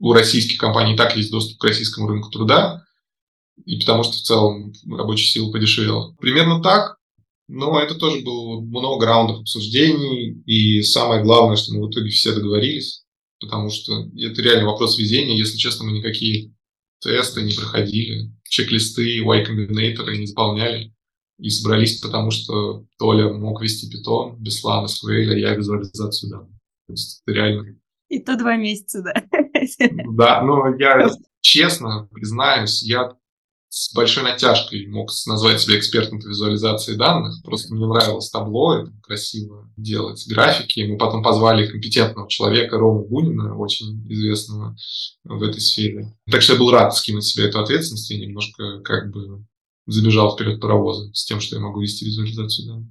у российских компаний так есть доступ к российскому рынку труда, и потому что в целом рабочая сила подешевела. Примерно так, но это тоже было много раундов обсуждений, и самое главное, что мы в итоге все договорились, потому что это реально вопрос везения. Если честно, мы никакие тесты не проходили, чек-листы, Y-комбинаторы не заполняли. И собрались, потому что Толя мог вести питон, Беслан, SQL, а я визуализацию данных. То есть это реально... И то два месяца, да. Да, но я честно признаюсь, я с большой натяжкой мог назвать себя экспертом по визуализации данных. Просто мне нравилось табло, это красиво делать, графики. Мы потом позвали компетентного человека, Рому Бунина, очень известного в этой сфере. Так что я был рад скинуть себе эту ответственность и немножко как бы забежал вперед паровоза с тем, что я могу вести визуализацию данных.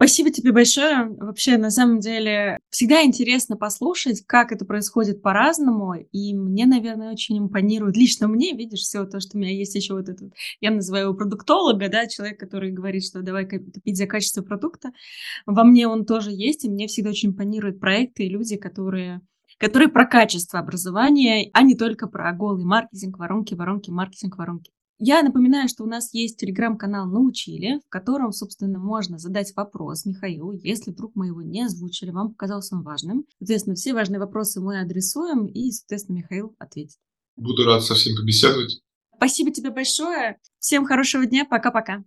Спасибо тебе большое. Вообще, на самом деле, всегда интересно послушать, как это происходит по-разному. И мне, наверное, очень импонирует. Лично мне, видишь, все то, что у меня есть еще вот этот, я называю его продуктолога, да, человек, который говорит, что давай топить за качество продукта. Во мне он тоже есть, и мне всегда очень импонируют проекты и люди, которые которые про качество образования, а не только про голый маркетинг, воронки, воронки, маркетинг, воронки. Я напоминаю, что у нас есть телеграм-канал «Научили», в котором, собственно, можно задать вопрос Михаилу, если вдруг мы его не озвучили, вам показался он важным. Соответственно, все важные вопросы мы адресуем, и, соответственно, Михаил ответит. Буду рад со всеми побеседовать. Спасибо тебе большое. Всем хорошего дня. Пока-пока.